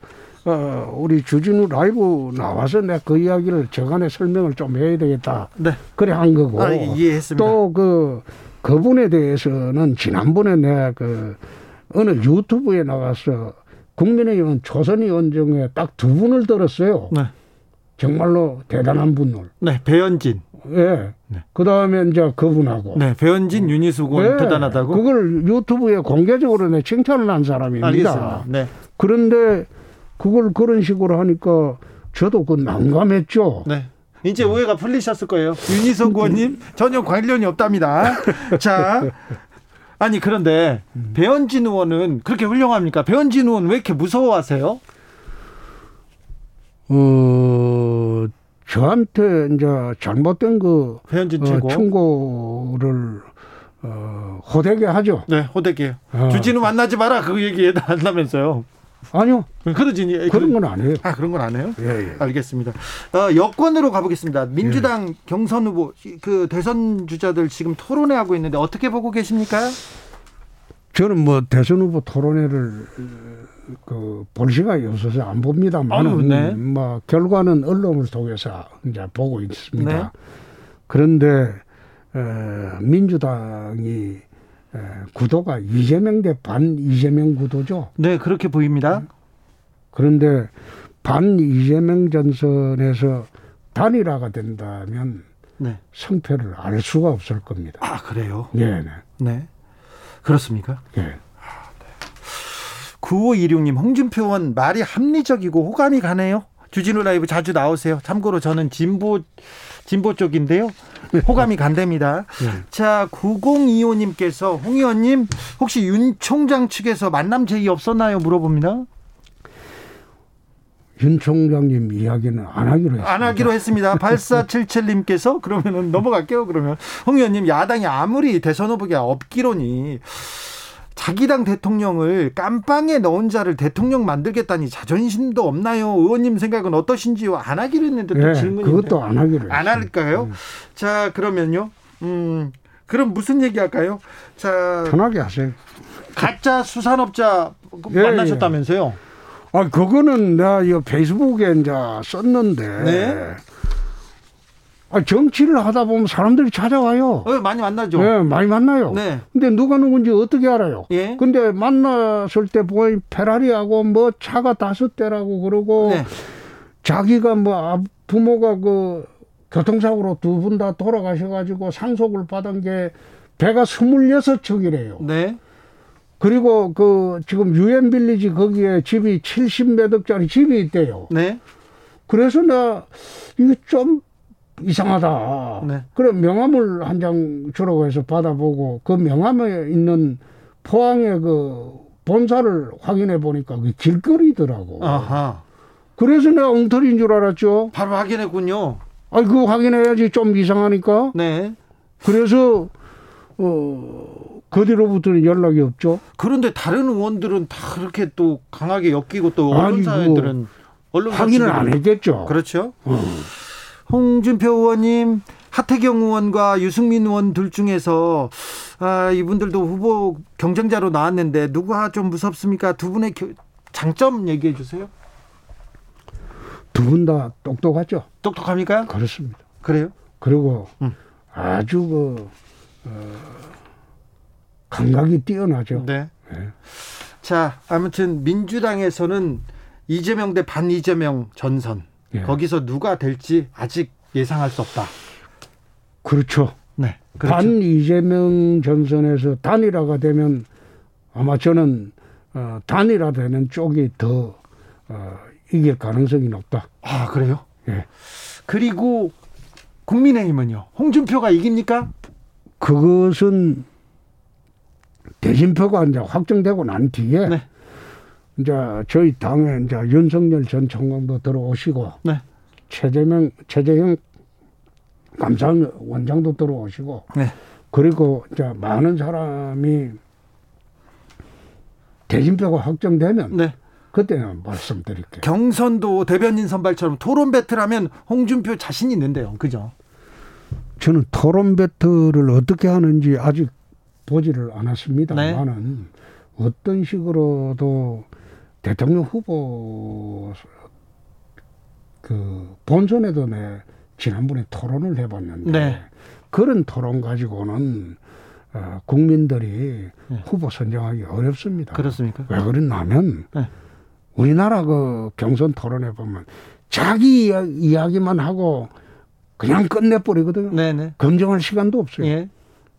어, 우리 주진우 라이브 나와서 내가 그 이야기를 저간에 설명을 좀 해야 되겠다. 네. 그래 한 거고. 아, 이해했습니다. 또 그 그분에 대해서는 지난번에 내가 그 어느 유튜브에 나가서 국민의힘 조선위원 중에 딱 두 분을 들었어요. 네. 정말로 대단한 분을. 네. 배현진. 예. 네. 그 다음에 이제 그분하고. 네. 배현진 윤희숙 의원 예. 대단하다고. 그걸 유튜브에 공개적으로 내 칭찬을 한 사람입니다. 알겠습니다. 네. 그런데 그걸 그런 식으로 하니까 저도 그 난감했죠. 네. 이제 오해가 풀리셨을 거예요. 윤희석 의원님 전혀 관련이 없답니다. [LAUGHS] 자, 아니 그런데 배현진 의원은 그렇게 훌륭합니까? 배현진 의원 왜 이렇게 무서워하세요? 어, 저한테 이제 잘못된 그 어, 최고. 충고를 어, 호되게 하죠. 네, 호되게. 어. 주진우 만나지 마라 그 얘기 한다면서요. 아니요. 그러지. 예, 그런 건 안 해요. 아, 그런 건 안 해요? 예, 예. 알겠습니다. 어, 여권으로 가보겠습니다. 민주당 예. 경선 후보, 그 대선 주자들 지금 토론회 하고 있는데 어떻게 보고 계십니까? 저는 뭐 대선 후보 토론회를 그 볼 시간이 없어서 안 봅니다만, 네. 뭐 결과는 언론을 통해서 이제 보고 있습니다. 네. 그런데 어, 민주당이 구도가 이재명 대 반 이재명 구도죠. 네, 그렇게 보입니다. 그런데 반 이재명 전선에서 단일화가 된다면 네. 성패를 알 수가 없을 겁니다. 아, 그래요? 네, 네. 네. 그렇습니까? 네. 9526님, 홍준표 의원 말이 합리적이고 호감이 가네요. 주진우 라이브 자주 나오세요. 참고로 저는 진보 진보 쪽인데요. 호감이 간답니다. 네. 자, 9025님께서 홍 의원님 혹시 윤 총장 측에서 만남 제의 없었나요? 물어봅니다. 윤 총장님 이야기는 안 하기로 했습니다. 안 하기로 했습니다. 8477님께서 그러면은 넘어갈게요. 그러면 홍 의원님 야당이 아무리 대선 후보가 없기로니 자기 당 대통령을 깜빵에 넣은 자를 대통령 만들겠다니 자존심도 없나요? 의원님 생각은 어떠신지요? 안 하기로 했는데 또 네, 질문이 그것도 안 하기로 안 할까요? 네. 자 그러면요. 음 그럼 무슨 얘기 할까요? 자 편하게 하세요. 가짜 수산업자 예, 만나셨다면서요? 예. 아 그거는 내가 이 페이스북에 이제 썼는데. 네. 아, 정치를 하다 보면 사람들이 찾아와요. 어, 많이 만나죠. 네, 많이 만나요. 네. 근데 누가 누군지 어떻게 알아요? 예. 근데 만났을 때 보니 페라리하고 뭐 차가 다섯 대라고 그러고 네. 자기가 뭐 아, 부모가 그 교통사고로 두 분 다 돌아가셔가지고 상속을 받은 게 배가 스물여섯 척이래요. 네. 그리고 그 지금 유엔 빌리지 거기에 집이 70몇 억짜리 집이 있대요. 네. 그래서 나 이거 좀 이상하다. 네. 그래 명함을 한 장 주라고 해서 받아보고 그 명함에 있는 포항의 그 본사를 확인해 보니까 그 길거리더라고. 아하. 그래서 내가 엉터리인 줄 알았죠. 바로 확인했군요. 아니 그거 확인해야지 좀 이상하니까. 네. 그래서 어. 그 뒤로부터는 연락이 없죠. 그런데 다른 의원들은 다 그렇게 또 강하게 엮이고 또 언론사들은 언론 확인을 안 했겠죠. 그렇죠. 어. 홍준표 의원님, 하태경 의원과 유승민 의원 둘 중에서 아, 이분들도 후보 경쟁자로 나왔는데 누가 좀 무섭습니까? 두 분의 장점 얘기해 주세요. 두 분 다 똑똑하죠. 똑똑합니까? 그렇습니다. 그래요? 그리고 음. 아주 그 어, 감각이 뛰어나죠. 네. 네. 자, 아무튼 민주당에서는 이재명 대 반 이재명 전선 예. 거기서 누가 될지 아직 예상할 수 없다. 그렇죠. 네. 그렇죠. 반 이재명 전선에서 단일화가 되면 아마 저는 어, 단일화 되는 쪽이 더 어, 이길 가능성이 높다. 아 그래요? 예. 그리고 국민의힘은요. 홍준표가 이깁니까? 그것은 대진표가 이제 확정되고 난 뒤에 네. 이제 저희 당에 이제 윤석열 전 총장도 들어오시고 네. 최재명 최재형 감사원장도 들어오시고 네. 그리고 이제 많은 사람이 대진표가 확정되면 네. 그때는 말씀드릴게요. 경선도 대변인 선발처럼 토론 배틀하면 홍준표 자신 있는데요, 그죠? 저는 토론 배틀을 어떻게 하는지 아직 보지를 않았습니다만은 네. 어떤 식으로도 대통령 후보 그 본선에도 내 지난번에 토론을 해봤는데 네. 그런 토론 가지고는 어, 국민들이 네. 후보 선정하기 어렵습니다. 그렇습니까? 왜 그랬냐면 네. 우리나라 그 경선 토론해 보면 자기 이야기만 하고 그냥 끝내버리거든요. 네네. 네. 검증할 시간도 없어요. 예.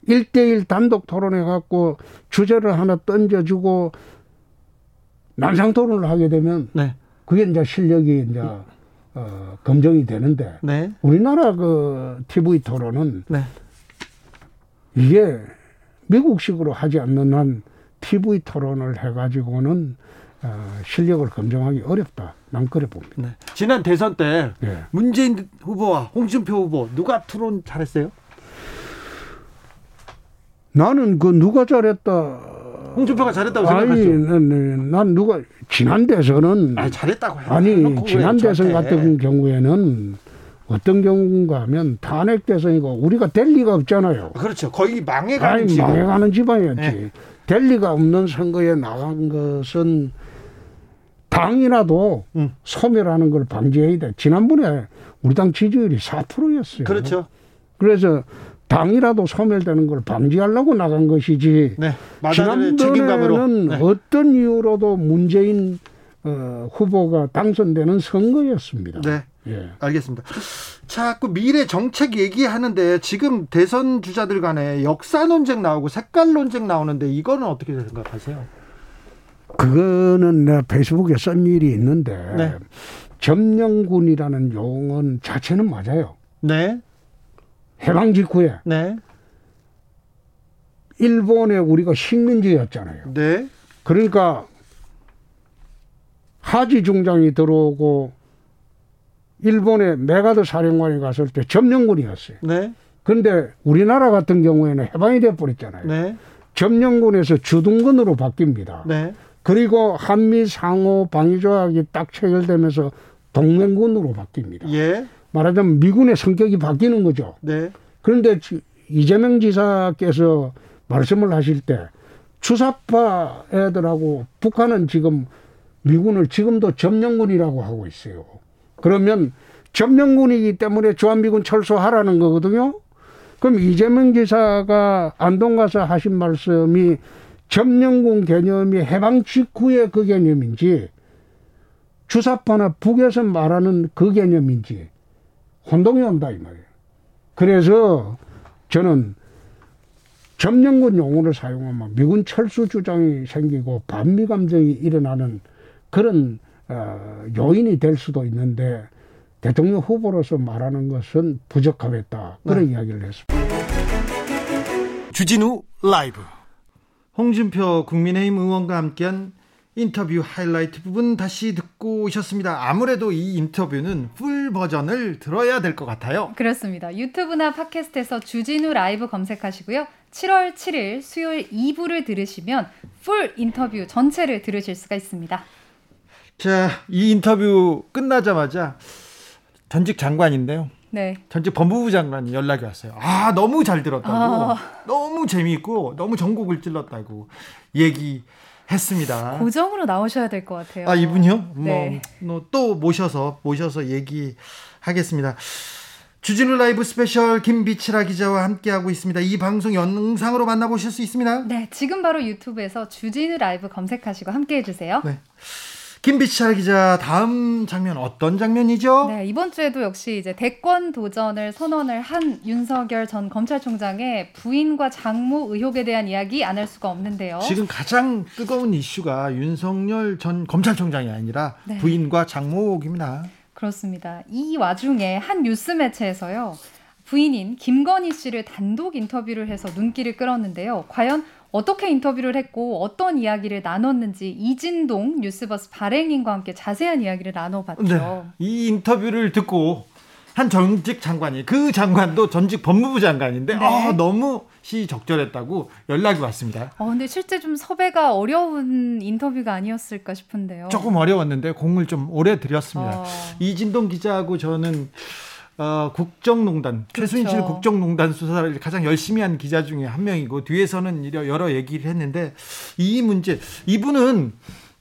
1대1 단독 토론해 갖고 주제를 하나 던져주고 난상 토론을 하게 되면 네. 그게 이제 실력이 이제 어, 검증이 되는데 네. 우리나라 그 TV 토론은 네. 이게 미국식으로 하지 않는 한 TV 토론을 해가지고는 어, 실력을 검증하기 어렵다. 난 그래 봅니다. 네. 지난 대선 때 네. 문재인 후보와 홍준표 후보 누가 토론 잘했어요? 나는 그 누가 잘했다 홍준표가 잘했다고 생각하죠. 아니, 난, 난 누가 지난 대선은 아니 잘했다고 해요. 아니 지난 대선 같은 경우에는 어떤 경우인가 하면 탄핵 대선이고 우리가 될 리가 없잖아요. 그렇죠. 거의 망해가는 아니. 망해가는 집안이었지. 네. 될 리가 없는 선거에 나간 것은 당이라도 음. 소멸하는 걸 방지해야 돼. 지난번에 우리 당 지지율이 4%였어요. 그렇죠. 그래서 당이라도 소멸되는 걸 방지하려고 나간 것이지. 네. 지난번에는 네. 어떤 이유로도 문재인 어, 후보가 당선되는 선거였습니다. 네. 예. 알겠습니다. 자꾸 미래 정책 얘기하는데 지금 대선 주자들 간에 역사 논쟁 나오고 색깔 논쟁 나오는데 이거는 어떻게 생각하세요? 그거는 내가 페이스북에 쓴 일이 있는데 네. 점령군이라는 용어는 자체는 맞아요. 네. 해방 직후에 네. 일본에 우리가 식민지였잖아요. 네. 그러니까 하지 중장이 들어오고 일본의 맥아더 사령관이 갔을 때 점령군이었어요. 네. 그런데 우리나라 같은 경우에는 해방이 돼 버렸잖아요. 네. 점령군에서 주둔군으로 바뀝니다. 네. 그리고 한미 상호 방위 조약이 딱 체결되면서 동맹군으로 바뀝니다. 예. 말하자면 미군의 성격이 바뀌는 거죠. 네. 그런데 이재명 지사께서 말씀을 하실 때 추사파 애들하고 북한은 지금 미군을 지금도 점령군이라고 하고 있어요. 그러면 점령군이기 때문에 주한미군 철수하라는 거거든요. 그럼 이재명 지사가 안동 가서 하신 말씀이 점령군 개념이 해방 직후의 그 개념인지 주사파나 북에서 말하는 그 개념인지 혼동이 온다 이 말이에요. 그래서 저는 점령군 용어를 사용하면 미군 철수 주장이 생기고 반미 감정이 일어나는 그런 어, 요인이 될 수도 있는데 대통령 후보로서 말하는 것은 부적합했다 그런 네. 이야기를 했습니다. 주진우 라이브 홍준표 국민의힘 의원과 함께한 인터뷰 하이라이트 부분 다시 듣고 오셨습니다. 아무래도 이 인터뷰는 full 버전을 들어야 될 것 같아요. 그렇습니다. 유튜브나 팟캐스트에서 주진우 라이브 검색하시고요. 7월 7일 수요일 2부를 들으시면 full 인터뷰 전체를 들으실 수가 있습니다. 자, 이 인터뷰 끝나자마자 전직 장관인데요. 네. 전직 법무부 장관이 연락이 왔어요. 아, 너무 잘 들었다고. 아. 너무 재미있고 너무 정곡을 찔렀다고 얘기 했습니다. 고정으로 나오셔야 될 것 같아요. 아 이분요? 네. 뭐또 뭐, 모셔서 모셔서 얘기하겠습니다. 주진우 라이브 스페셜 김빛이라 기자와 함께하고 있습니다. 이 방송 영상으로 만나보실 수 있습니다. 네, 지금 바로 유튜브에서 주진우 라이브 검색하시고 함께해 주세요. 네. 김빛이라 기자 다음 장면 어떤 장면이죠? 네 이번 주에도 역시 이제 대권 도전을 선언을 한 윤석열 전 검찰총장의 부인과 장모 의혹에 대한 이야기 안 할 수가 없는데요. 지금 가장 뜨거운 이슈가 윤석열 전 검찰총장이 아니라 네. 부인과 장모 의혹입니다. 그렇습니다. 이 와중에 한 뉴스 매체에서요. 부인인 김건희 씨를 단독 인터뷰를 해서 눈길을 끌었는데요. 과연 어떻게 인터뷰를 했고 어떤 이야기를 나눴는지 이진동 뉴스버스 발행인과 함께 자세한 이야기를 나눠봤죠. 네. 이 인터뷰를 듣고 한 전직 장관이 그 장관도 전직 법무부 장관인데 네. 아, 너무 시적절했다고 연락이 왔습니다. 어, 근데 실제 좀 섭외가 어려운 인터뷰가 아니었을까 싶은데요. 조금 어려웠는데 공을 좀 오래 들였습니다. 어. 이진동 기자하고 저는 어, 국정농단 그렇죠. 최순실 국정농단 수사를 가장 열심히 한 기자 중에 한 명이고 뒤에서는 여러 얘기를 했는데 이 문제 이분은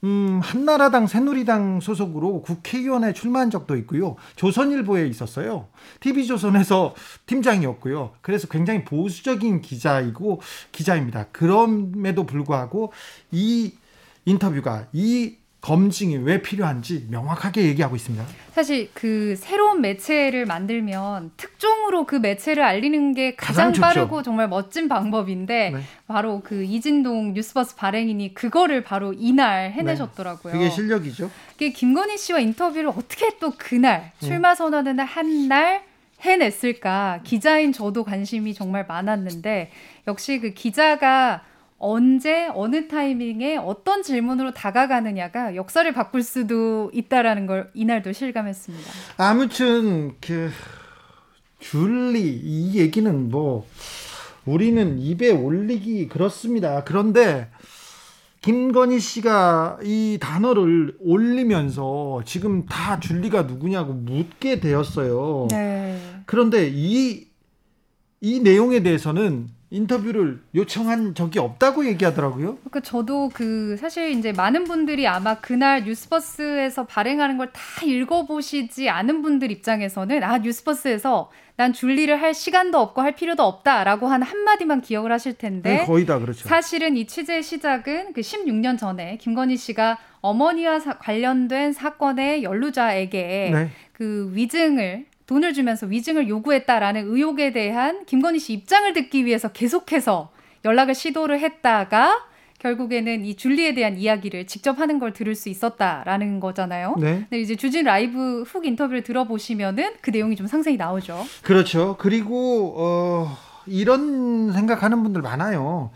음, 한나라당 새누리당 소속으로 국회의원에 출마한 적도 있고요. 조선일보에 있었어요. TV조선에서 팀장이었고요. 그래서 굉장히 보수적인 기자이고 기자입니다. 그럼에도 불구하고 이 인터뷰가 이 검증이 왜 필요한지 명확하게 얘기하고 있습니다. 사실 그 새로운 매체를 만들면 특종으로 그 매체를 알리는 게 가장, 가장 빠르고 정말 멋진 방법인데 네. 바로 그 이진동 뉴스버스 발행인이 그거를 바로 이날 해내셨더라고요. 네. 그게 실력이죠. 그게 김건희 씨와 인터뷰를 어떻게 또 그날 네. 출마 선언을 한날 해냈을까 기자인 저도 관심이 정말 많았는데 역시 그 기자가 언제 어느 타이밍에 어떤 질문으로 다가가느냐가 역사를 바꿀 수도 있다라는 걸 이날도 실감했습니다. 아무튼 그 줄리 이 얘기는 뭐 우리는 입에 올리기 그렇습니다. 그런데 김건희 씨가 이 단어를 올리면서 지금 다 줄리가 누구냐고 묻게 되었어요. 네. 그런데 이, 이 내용에 대해서는 인터뷰를 요청한 적이 없다고 얘기하더라고요. 그 저도 그 사실 이제 많은 분들이 아마 그날 뉴스버스에서 발행하는 걸 다 읽어보시지 않은 분들 입장에서는 아 뉴스버스에서 난 줄리를 할 시간도 없고 할 필요도 없다라고 한 한마디만 기억을 하실 텐데 네, 거의 다 그렇죠. 사실은 이 취재의 시작은 그 16년 전에 김건희 씨가 어머니와 사, 관련된 사건의 연루자에게 네. 그 위증을 돈을 주면서 위증을 요구했다라는 의혹에 대한 김건희 씨 입장을 듣기 위해서 계속해서 연락을 시도를 했다가 결국에는 이 줄리에 대한 이야기를 직접 하는 걸 들을 수 있었다라는 거잖아요. 네. 근데 이제 주진 라이브 훅 인터뷰를 들어보시면은 그 내용이 좀 상세히 나오죠. 그렇죠. 그리고 어 이런 생각하는 분들 많아요.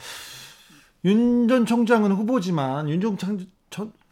윤 전 총장은 후보지만 윤 전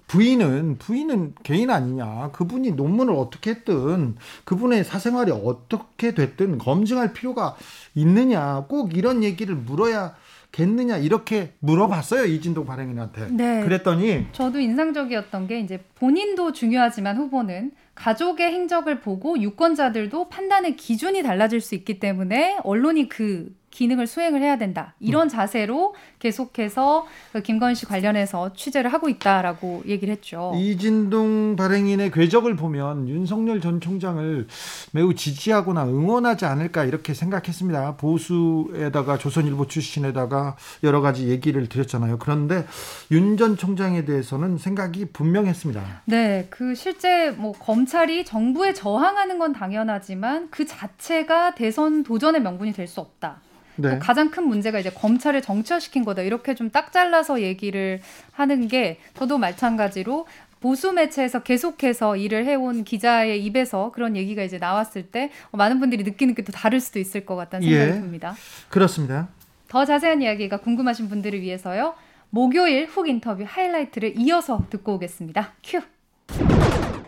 부인은 부인은 개인 아니냐. 그분이 논문을 어떻게 했든 그분의 사생활이 어떻게 됐든 검증할 필요가 있느냐. 꼭 이런 얘기를 물어야 겠느냐 이렇게 물어봤어요 이진동 발행인한테. 네. 그랬더니 저도 인상적이었던 게 이제 본인도 중요하지만 후보는 가족의 행적을 보고 유권자들도 판단의 기준이 달라질 수 있기 때문에 언론이 그 기능을 수행을 해야 된다. 이런 음. 자세로 계속해서 그 김건희 씨 관련해서 취재를 하고 있다라고 얘기를 했죠. 이진동 발행인의 궤적을 보면 윤석열 전 총장을 매우 지지하거나 응원하지 않을까 이렇게 생각했습니다. 보수에다가 조선일보 출신에다가 여러 가지 얘기를 드렸잖아요. 그런데 윤 전 총장에 대해서는 생각이 분명했습니다. 네, 그 실제 뭐 검찰이 정부에 저항하는 건 당연하지만 그 자체가 대선 도전의 명분이 될 수 없다. 네. 가장 큰 문제가 이제 검찰을 정치화시킨 거다. 이렇게 좀 딱 잘라서 얘기를 하는 게 저도 마찬가지로 보수 매체에서 계속해서 일을 해온 기자의 입에서 그런 얘기가 이제 나왔을 때 많은 분들이 느끼는 게 또 다를 수도 있을 것 같다는 생각이 예, 듭니다. 그렇습니다. 더 자세한 이야기가 궁금하신 분들을 위해서요. 목요일 훅 인터뷰 하이라이트를 이어서 듣고 오겠습니다. 큐.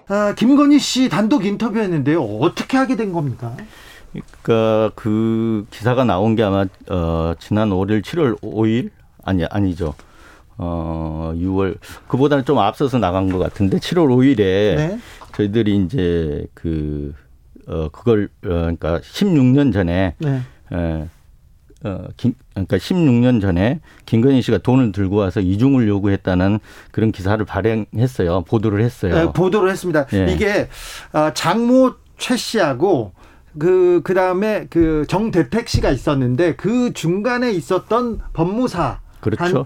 아, 김건희 씨 단독 인터뷰했는데요. 어떻게 하게 된 겁니까? 그러니까 그 기사가 나온 게 아마 어 지난 월요일 7월 5일 아니 아니죠. 어 6월 그보다는 좀 앞서서 나간 것 같은데 7월 5일에 네. 저희들이 이제 그 어 그걸 어 그러니까 16년 전에 네. 에, 어, 김, 그러니까 16년 전에 김건희 씨가 돈을 들고 와서 이중을 요구했다는 그런 기사를 발행했어요. 보도를 했어요. 네, 보도를 했습니다. 네. 이게 어, 장모 최 씨하고 그, 그 다음에 그 정대택 씨가 있었는데 그 중간에 있었던 법무사한테 그렇죠.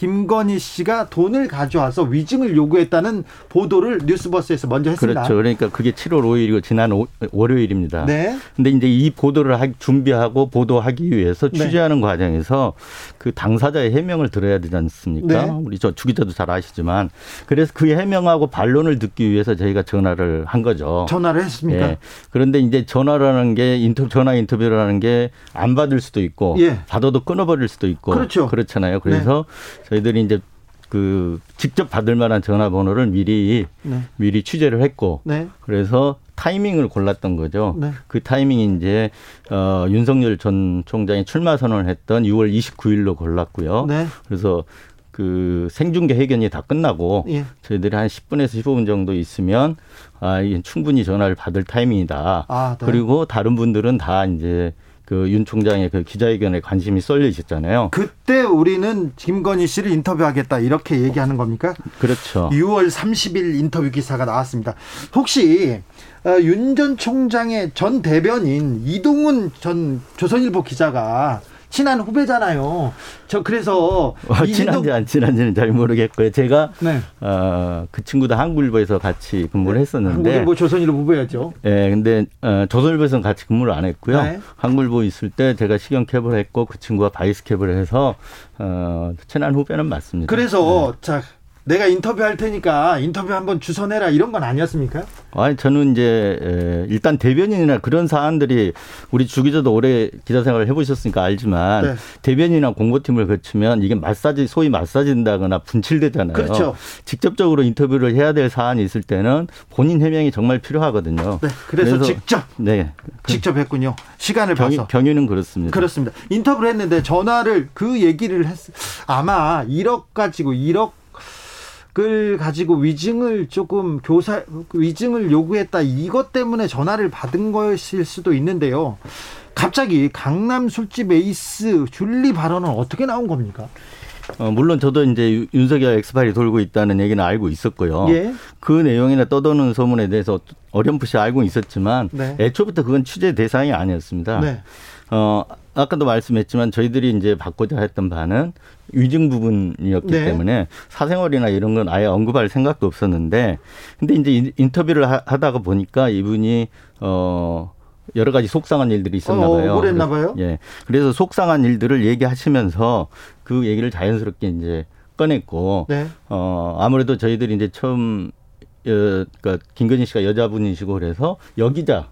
김건희 씨가 돈을 가져와서 위증을 요구했다는 보도를 뉴스버스에서 먼저 했습니다. 그렇죠. 그러니까 그게 7월 5일이고 지난 오, 월요일입니다. 네. 근데 이제 이 보도를 하, 준비하고 보도하기 위해서 네. 취재하는 네. 과정에서 그 당사자의 해명을 들어야 되지 않습니까? 네. 우리 저 주기자도 잘 아시지만 그래서 그 해명하고 반론을 듣기 위해서 저희가 전화를 한 거죠. 전화를 했습니까? 예. 그런데 이제 전화라는 게 인터 전화 인터뷰라는 게 안 받을 수도 있고 예. 받아도 끊어버릴 수도 있고 그렇죠. 그렇잖아요. 그래서 네. 저희들이 이제 그 직접 받을 만한 전화번호를 미리 네. 미리 취재를 했고 네. 그래서 타이밍을 골랐던 거죠. 네. 그 타이밍이 이제 어 윤석열 전 총장이 출마 선언을 했던 6월 29일로 골랐고요. 네. 그래서 그 생중계 회견이 다 끝나고 예. 저희들이 한 10분에서 15분 정도 있으면 아, 이게 충분히 전화를 받을 타이밍이다. 아, 네. 그리고 다른 분들은 다 이제 그윤 총장의 그 기자회견에 관심이 쏠려 있었잖아요. 그때 우리는 김건희 씨를 인터뷰하겠다 이렇게 얘기하는 겁니까? 그렇죠. 6월 30일 인터뷰 기사가 나왔습니다. 혹시 어, 윤전 총장의 전 대변인 이동훈 전 조선일보 기자가 친한 후배잖아요. 저 그래서 어, 친한지 안 친한지는 잘 모르겠고요. 제가 네. 어, 그 친구도 한국일보에서 같이 근무를 네. 했었는데 한국일보 조선일보 후배였죠. 예, 네, 근데 어, 조선일보에서는 같이 근무를 안 했고요. 네. 한국일보 있을 때 제가 시경 cap을 했고 그 친구가 vice cap을 해서 어, 친한 후배는 맞습니다. 그래서 네. 자 내가 인터뷰할 테니까 인터뷰 한번 주선해라 이런 건 아니었습니까? 아니 저는 이제 일단 대변인이나 그런 사안들이 우리 주 기자도 오래 기자 생활을 해보셨으니까 알지만 네. 대변인이나 공보팀을 거치면 이게 마사지 소위 마사지된다거나 분칠되잖아요. 그렇죠. 직접적으로 인터뷰를 해야 될 사안이 있을 때는 본인 해명이 정말 필요하거든요. 네. 그래서, 그래서 직접 네 직접 했군요. 시간을 병, 봐서 경위는 그렇습니다. 그렇습니다. 인터뷰를 했는데 전화를 그 얘기를 했 아마 1억 가지고 1억 을 가지고 위증을 조금 교사 위증을 요구했다 이것 때문에 전화를 받은 것일 수도 있는데요. 갑자기 강남 술집 에이스 줄리 발언은 어떻게 나온 겁니까? 어, 물론 저도 이제 윤석열 엑스파일이 돌고 있다는 얘기는 알고 있었고요. 예. 그 내용이나 떠도는 소문에 대해서 어렴풋이 알고 있었지만 네. 애초부터 그건 취재 대상이 아니었습니다. 네. 어, 아까도 말씀했지만 저희들이 이제 받고자 했던 바는 위증 부분이었기 네. 때문에 사생활이나 이런 건 아예 언급할 생각도 없었는데 근데 이제 인터뷰를 하다가 보니까 이분이 어 여러 가지 속상한 일들이 있었나 어, 봐요. 어, 그랬나 봐요. 예. 그래서 속상한 일들을 얘기하시면서 그 얘기를 자연스럽게 이제 꺼냈고 네. 어 아무래도 저희들이 이제 처음 어, 그러니까 김건희 씨가 여자분이시고 그래서 여기자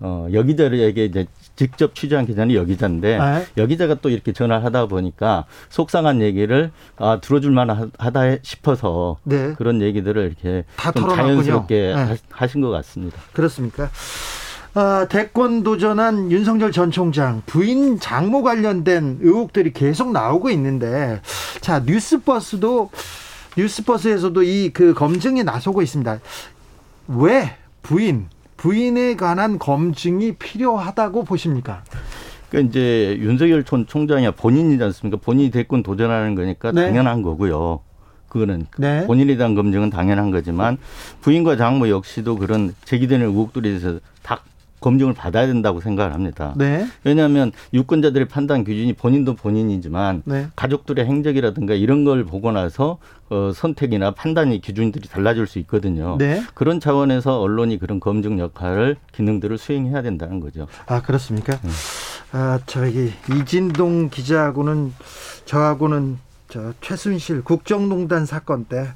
어, 여기자에게 이제 직접 취재한 기자는 여기자인데 네. 여기자가 또 이렇게 전화를 하다 보니까 속상한 얘기를 아, 들어줄 만하다 싶어서 네. 그런 얘기들을 이렇게 좀 자연스럽게 네. 하신 것 같습니다. 그렇습니까? 아, 대권 도전한 윤석열 전 총장 부인 장모 관련된 의혹들이 계속 나오고 있는데 자 뉴스버스도 뉴스버스에서도 이 그 검증에 나서고 있습니다. 왜 부인 부인에 관한 검증이 필요하다고 보십니까? 그러니까 이제 윤석열 전 총장이 본인이지 않습니까? 본인이 대권 도전하는 거니까 네. 당연한 거고요. 그거는 네. 본인에 대한 검증은 당연한 거지만 부인과 장모 역시도 그런 제기되는 의혹들에 대해서 다 검증을 받아야 된다고 생각을 합니다. 네. 왜냐하면 유권자들의 판단 기준이 본인도 본인이지만 네. 가족들의 행적이라든가 이런 걸 보고 나서 어, 선택이나 판단이 기준들이 달라질 수 있거든요. 네. 그런 차원에서 언론이 그런 검증 역할을 기능들을 수행해야 된다는 거죠. 아 그렇습니까? 음. 아 저기 이진동 기자하고는 저하고는 저 최순실 국정농단 사건 때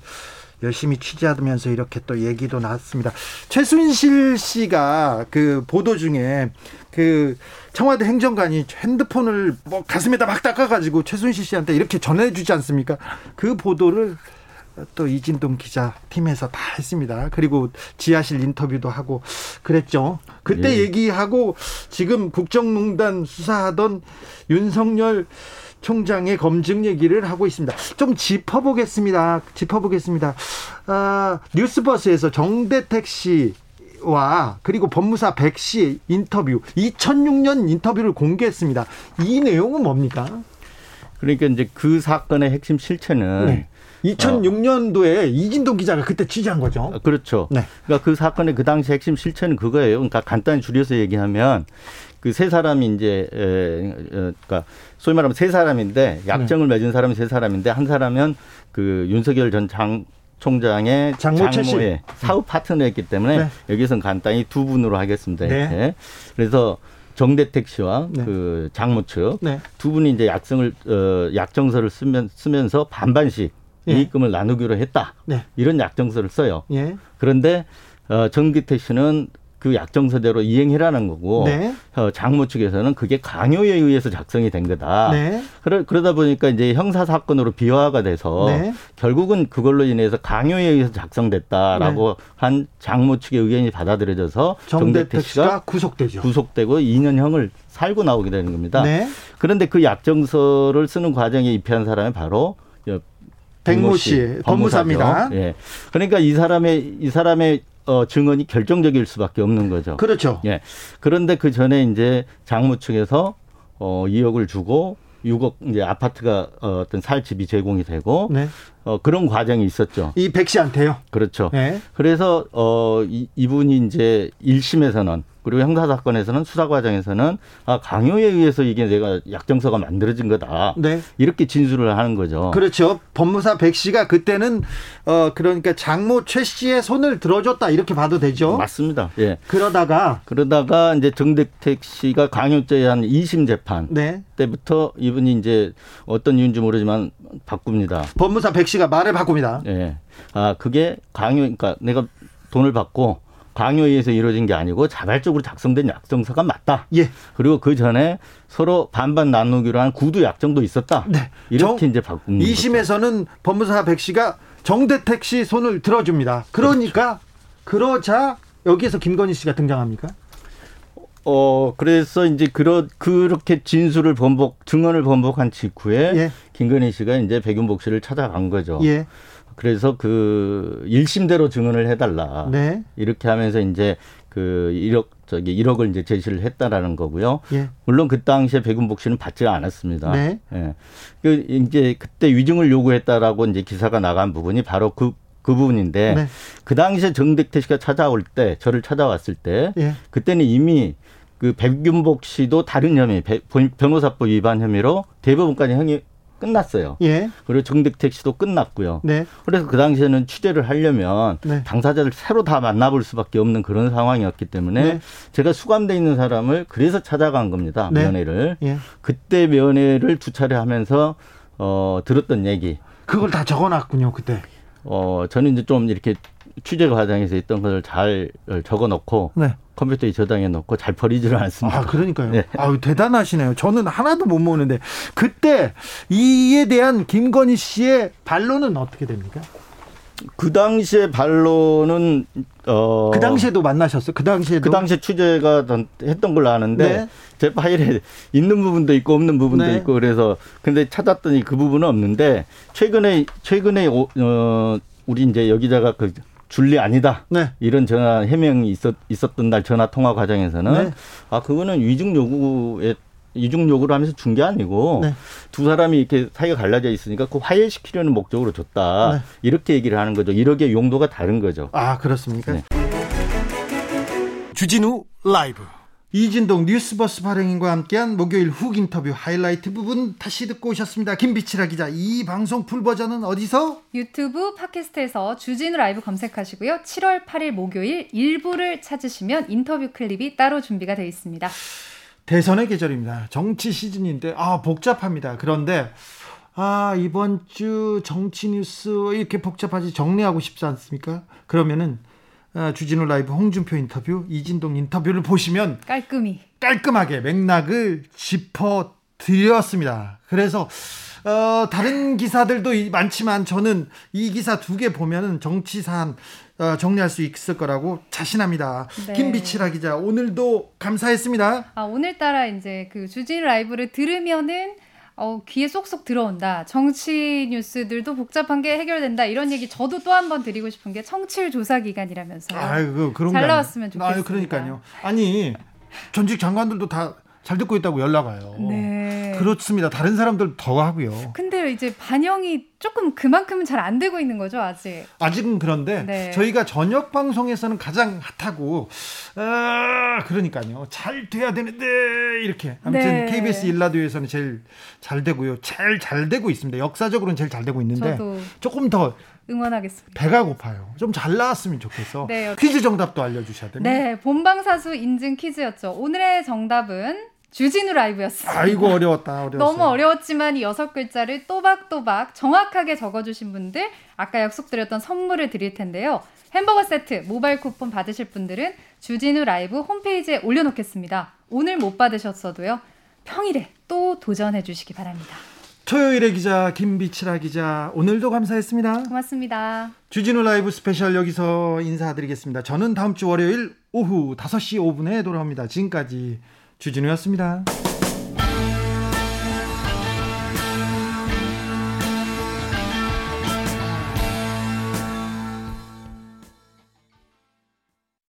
열심히 취재하면서 이렇게 또 얘기도 나왔습니다. 최순실 씨가 그 보도 중에 그 청와대 행정관이 핸드폰을 뭐 가슴에다 막 닦아가지고 최순실 씨한테 이렇게 전해주지 않습니까? 그 보도를 또 이진동 기자 팀에서 다 했습니다. 그리고 지하실 인터뷰도 하고 그랬죠. 그때 예. 얘기하고 지금 국정농단 수사하던 윤석열 총장의 검증 얘기를 하고 있습니다. 좀 짚어보겠습니다. 짚어보겠습니다. 아, 뉴스버스에서 정대택 씨. 와 그리고 법무사 백 씨 인터뷰 2006년 인터뷰를 공개했습니다. 이 내용은 뭡니까? 그러니까 이제 그 사건의 핵심 실체는 네. 2006년도에 어. 이진동 기자가 그때 취재한 거죠. 아, 그렇죠. 네. 그러니까 그 사건의 그 당시 핵심 실체는 그거예요. 그러니까 간단히 줄여서 얘기하면 그 세 사람이 이제 에, 에, 그러니까 소위 말하면 세 사람인데 약정을 네. 맺은 사람이 세 사람인데 한 사람은 그 윤석열 전장 총장의 장모 장모의 사업 파트너였기 때문에 네. 여기서는 간단히 두 분으로 하겠습니다. 네. 이렇게. 그래서 정대택 씨와 네. 그 장모 측두 네. 분이 이제 약정을 어, 약정서를 쓰면 쓰면서 반반씩 예. 이익금을 나누기로 했다. 네. 이런 약정서를 써요. 예. 그런데 어, 정기태 씨는 그 약정서대로 이행해라는 거고 네. 어, 장모 측에서는 그게 강요에 의해서 작성이 된 거다. 네. 그러, 그러다 보니까 이제 형사 사건으로 비화가 돼서 네. 결국은 그걸로 인해서 강요에 의해서 작성됐다라고 네. 한 장모 측의 의견이 받아들여져서 정대택 씨가 구속되죠. 구속되고 2년형을 살고 나오게 되는 겁니다. 네. 그런데 그 약정서를 쓰는 과정에 입회한 사람이 바로 백모 씨 법무사입니다. 예. 그러니까 이 사람의 이 사람의 어, 증언이 결정적일 수밖에 없는 거죠. 그렇죠. 예. 그런데 그 전에 이제 장무 측에서 어, 2억을 주고 6억 이제 아파트가 어, 어떤 살 집이 제공이 되고 네. 어, 그런 과정이 있었죠. 이 백 씨한테요? 그렇죠. 네. 그래서 어, 이, 이분이 이제 1심에서는 그리고 형사 사건에서는 수사 과정에서는 아 강요에 의해서 이게 내가 약정서가 만들어진 거다. 네. 이렇게 진술을 하는 거죠. 그렇죠. 법무사 백 씨가 그때는 어 그러니까 장모 최 씨의 손을 들어줬다 이렇게 봐도 되죠. 맞습니다. 예. 그러다가 그러다가 이제 정대택 씨가 강요죄에 한 2심 재판 네. 때부터 이분이 이제 어떤 이유인지 모르지만 바꿉니다. 법무사 백 씨가 말을 바꿉니다. 예. 아 그게 강요 그러니까 내가 돈을 받고 강요에 의해서 이루어진 게 아니고 자발적으로 작성된 약정서가 맞다. 예. 그리고 그 전에 서로 반반 나누기로 한 구두 약정도 있었다. 네. 이렇게 정, 이제 바꾼 2심에서는 법무사 백 씨가 정대택 씨 손을 들어줍니다. 그러니까 그렇죠. 그러자 여기에서 김건희 씨가 등장합니까? 어 그래서 이제 그러 그렇게 진술을 번복 증언을 번복한 직후에 예. 김건희 씨가 이제 백윤복 씨를 찾아간 거죠. 예. 그래서 그 1심대로 증언을 해달라. 네. 이렇게 하면서 이제 그 1억 저기 1억을 이제 제시를 했다라는 거고요. 예. 물론 그 당시에 백운복 씨는 받지 않았습니다. 네. 예. 그 이제 그때 위증을 요구했다라고 이제 기사가 나간 부분이 바로 그그 그 부분인데 네. 그 당시에 정택태 씨가 찾아올 때 저를 찾아왔을 때 예. 그때는 이미 그 백윤복 씨도 다른 혐의 변호사법 위반 혐의로 대법원까지 형이 끝났어요. 예. 그리고 정득택 씨도 끝났고요. 네. 그래서 그 당시에는 취재를 하려면 네. 당사자를 새로 다 만나볼 수밖에 없는 그런 상황이었기 때문에 네. 제가 수감돼 있는 사람을 그래서 찾아간 겁니다. 네. 면회를. 예. 그때 면회를 두 차례 하면서 어 들었던 얘기. 그걸 다 적어놨군요 그때. 어 저는 이제 좀 이렇게 취재 과정에서 있던 것을 잘 적어 놓고 네. 컴퓨터에 저장해 놓고 잘 버리지를 않습니다. 아, 그러니까요. 네. 아유, 대단하시네요. 저는 하나도 못 모으는데 그때 이에 대한 김건희 씨의 반론은 어떻게 됩니까? 그 당시에 반론은 어. 그 당시에도 만나셨어요? 그 당시에도? 그 당시에 취재가 했던 걸로 아는데 네. 제 파일에 있는 부분도 있고 없는 부분도 네. 있고 그래서 근데 찾았더니 그 부분은 없는데 최근에 최근에 어 우리 이제 여기다가 그 줄리 아니다. 네. 이런 전화 해명이 있었 있었던 날 전화 통화 과정에서는 네. 아 그거는 위증 요구에 이중 요구를 하면서 준 게 아니고 네. 두 사람이 이렇게 사이가 갈라져 있으니까 그 화해시키려는 목적으로 줬다. 네. 이렇게 얘기를 하는 거죠. 이렇게 용도가 다른 거죠. 아 그렇습니까? 네. 주진우 라이브. 이진동 뉴스버스 발행인과 함께한 목요일 훅 인터뷰 하이라이트 부분 다시 듣고 오셨습니다. 김빛이라 기자, 이 방송 full 버전은 어디서? 유튜브 팟캐스트에서 주진우 라이브 검색하시고요. 7월 8일 목요일 일부를 찾으시면 인터뷰 클립이 따로 준비가 되어 있습니다. 대선의 계절입니다. 정치 시즌인데 아 복잡합니다. 그런데 아 이번 주 정치 뉴스 이렇게 복잡하지 정리하고 싶지 않습니까? 그러면은 아, 주진우 라이브 홍준표 인터뷰, 이진동 인터뷰를 보시면 깔끔히 깔끔하게 맥락을 짚어 드렸습니다. 그래서 어, 다른 기사들도 많지만 저는 이 기사 두 개 보면은 정치 사안 어, 정리할 수 있을 거라고 자신합니다. 네. 김비치라 기자 오늘도 감사했습니다. 아 오늘따라 이제 그 주진 라이브를 들으면은 어, 귀에 쏙쏙 들어온다. 정치 뉴스들도 복잡한 게 해결된다. 이런 얘기 저도 또 한 번 드리고 싶은 게 청취율 조사 기간이라면서. 아유, 그런 잘 나왔으면 좋겠습니다. 아유, 그러니까요. 아니, 전직 장관들도 다 잘 듣고 있다고 연락 와요. 네. 그렇습니다. 다른 사람들 더 하고요. 근데 이제 반영이 조금 그만큼은 잘 안 되고 있는 거죠, 아직. 아직은 그런데 네. 저희가 저녁 방송에서는 가장 핫하고 아, 그러니까요. 잘 돼야 되는데 이렇게 아무튼 네. KBS 일라디오에서는 제일 잘 되고요. 제일 잘 되고 있습니다. 역사적으로는 제일 잘 되고 있는데 조금 더 응원하겠습니다. 배가 고파요. 좀 잘 나왔으면 좋겠어. 네, 퀴즈 정답도 알려주셔야 됩니다. 네, 본방사수 인증 퀴즈였죠. 오늘의 정답은 주진우 라이브였습니다. 아이고 어려웠다. 어려웠어요. [LAUGHS] 너무 어려웠지만 이 여섯 글자를 또박또박 정확하게 적어주신 분들 아까 약속드렸던 선물을 드릴 텐데요. 햄버거 세트 모바일 쿠폰 받으실 분들은 주진우 라이브 홈페이지에 올려놓겠습니다. 오늘 못 받으셨어도요. 평일에 또 도전해 주시기 바랍니다. 토요일의 기자 김빛이라 기자 오늘도 감사했습니다. 고맙습니다. 주진우 라이브 스페셜 여기서 인사드리겠습니다. 저는 다음 주 월요일 오후 5시 5분에 돌아옵니다. 지금까지 주진우였습니다.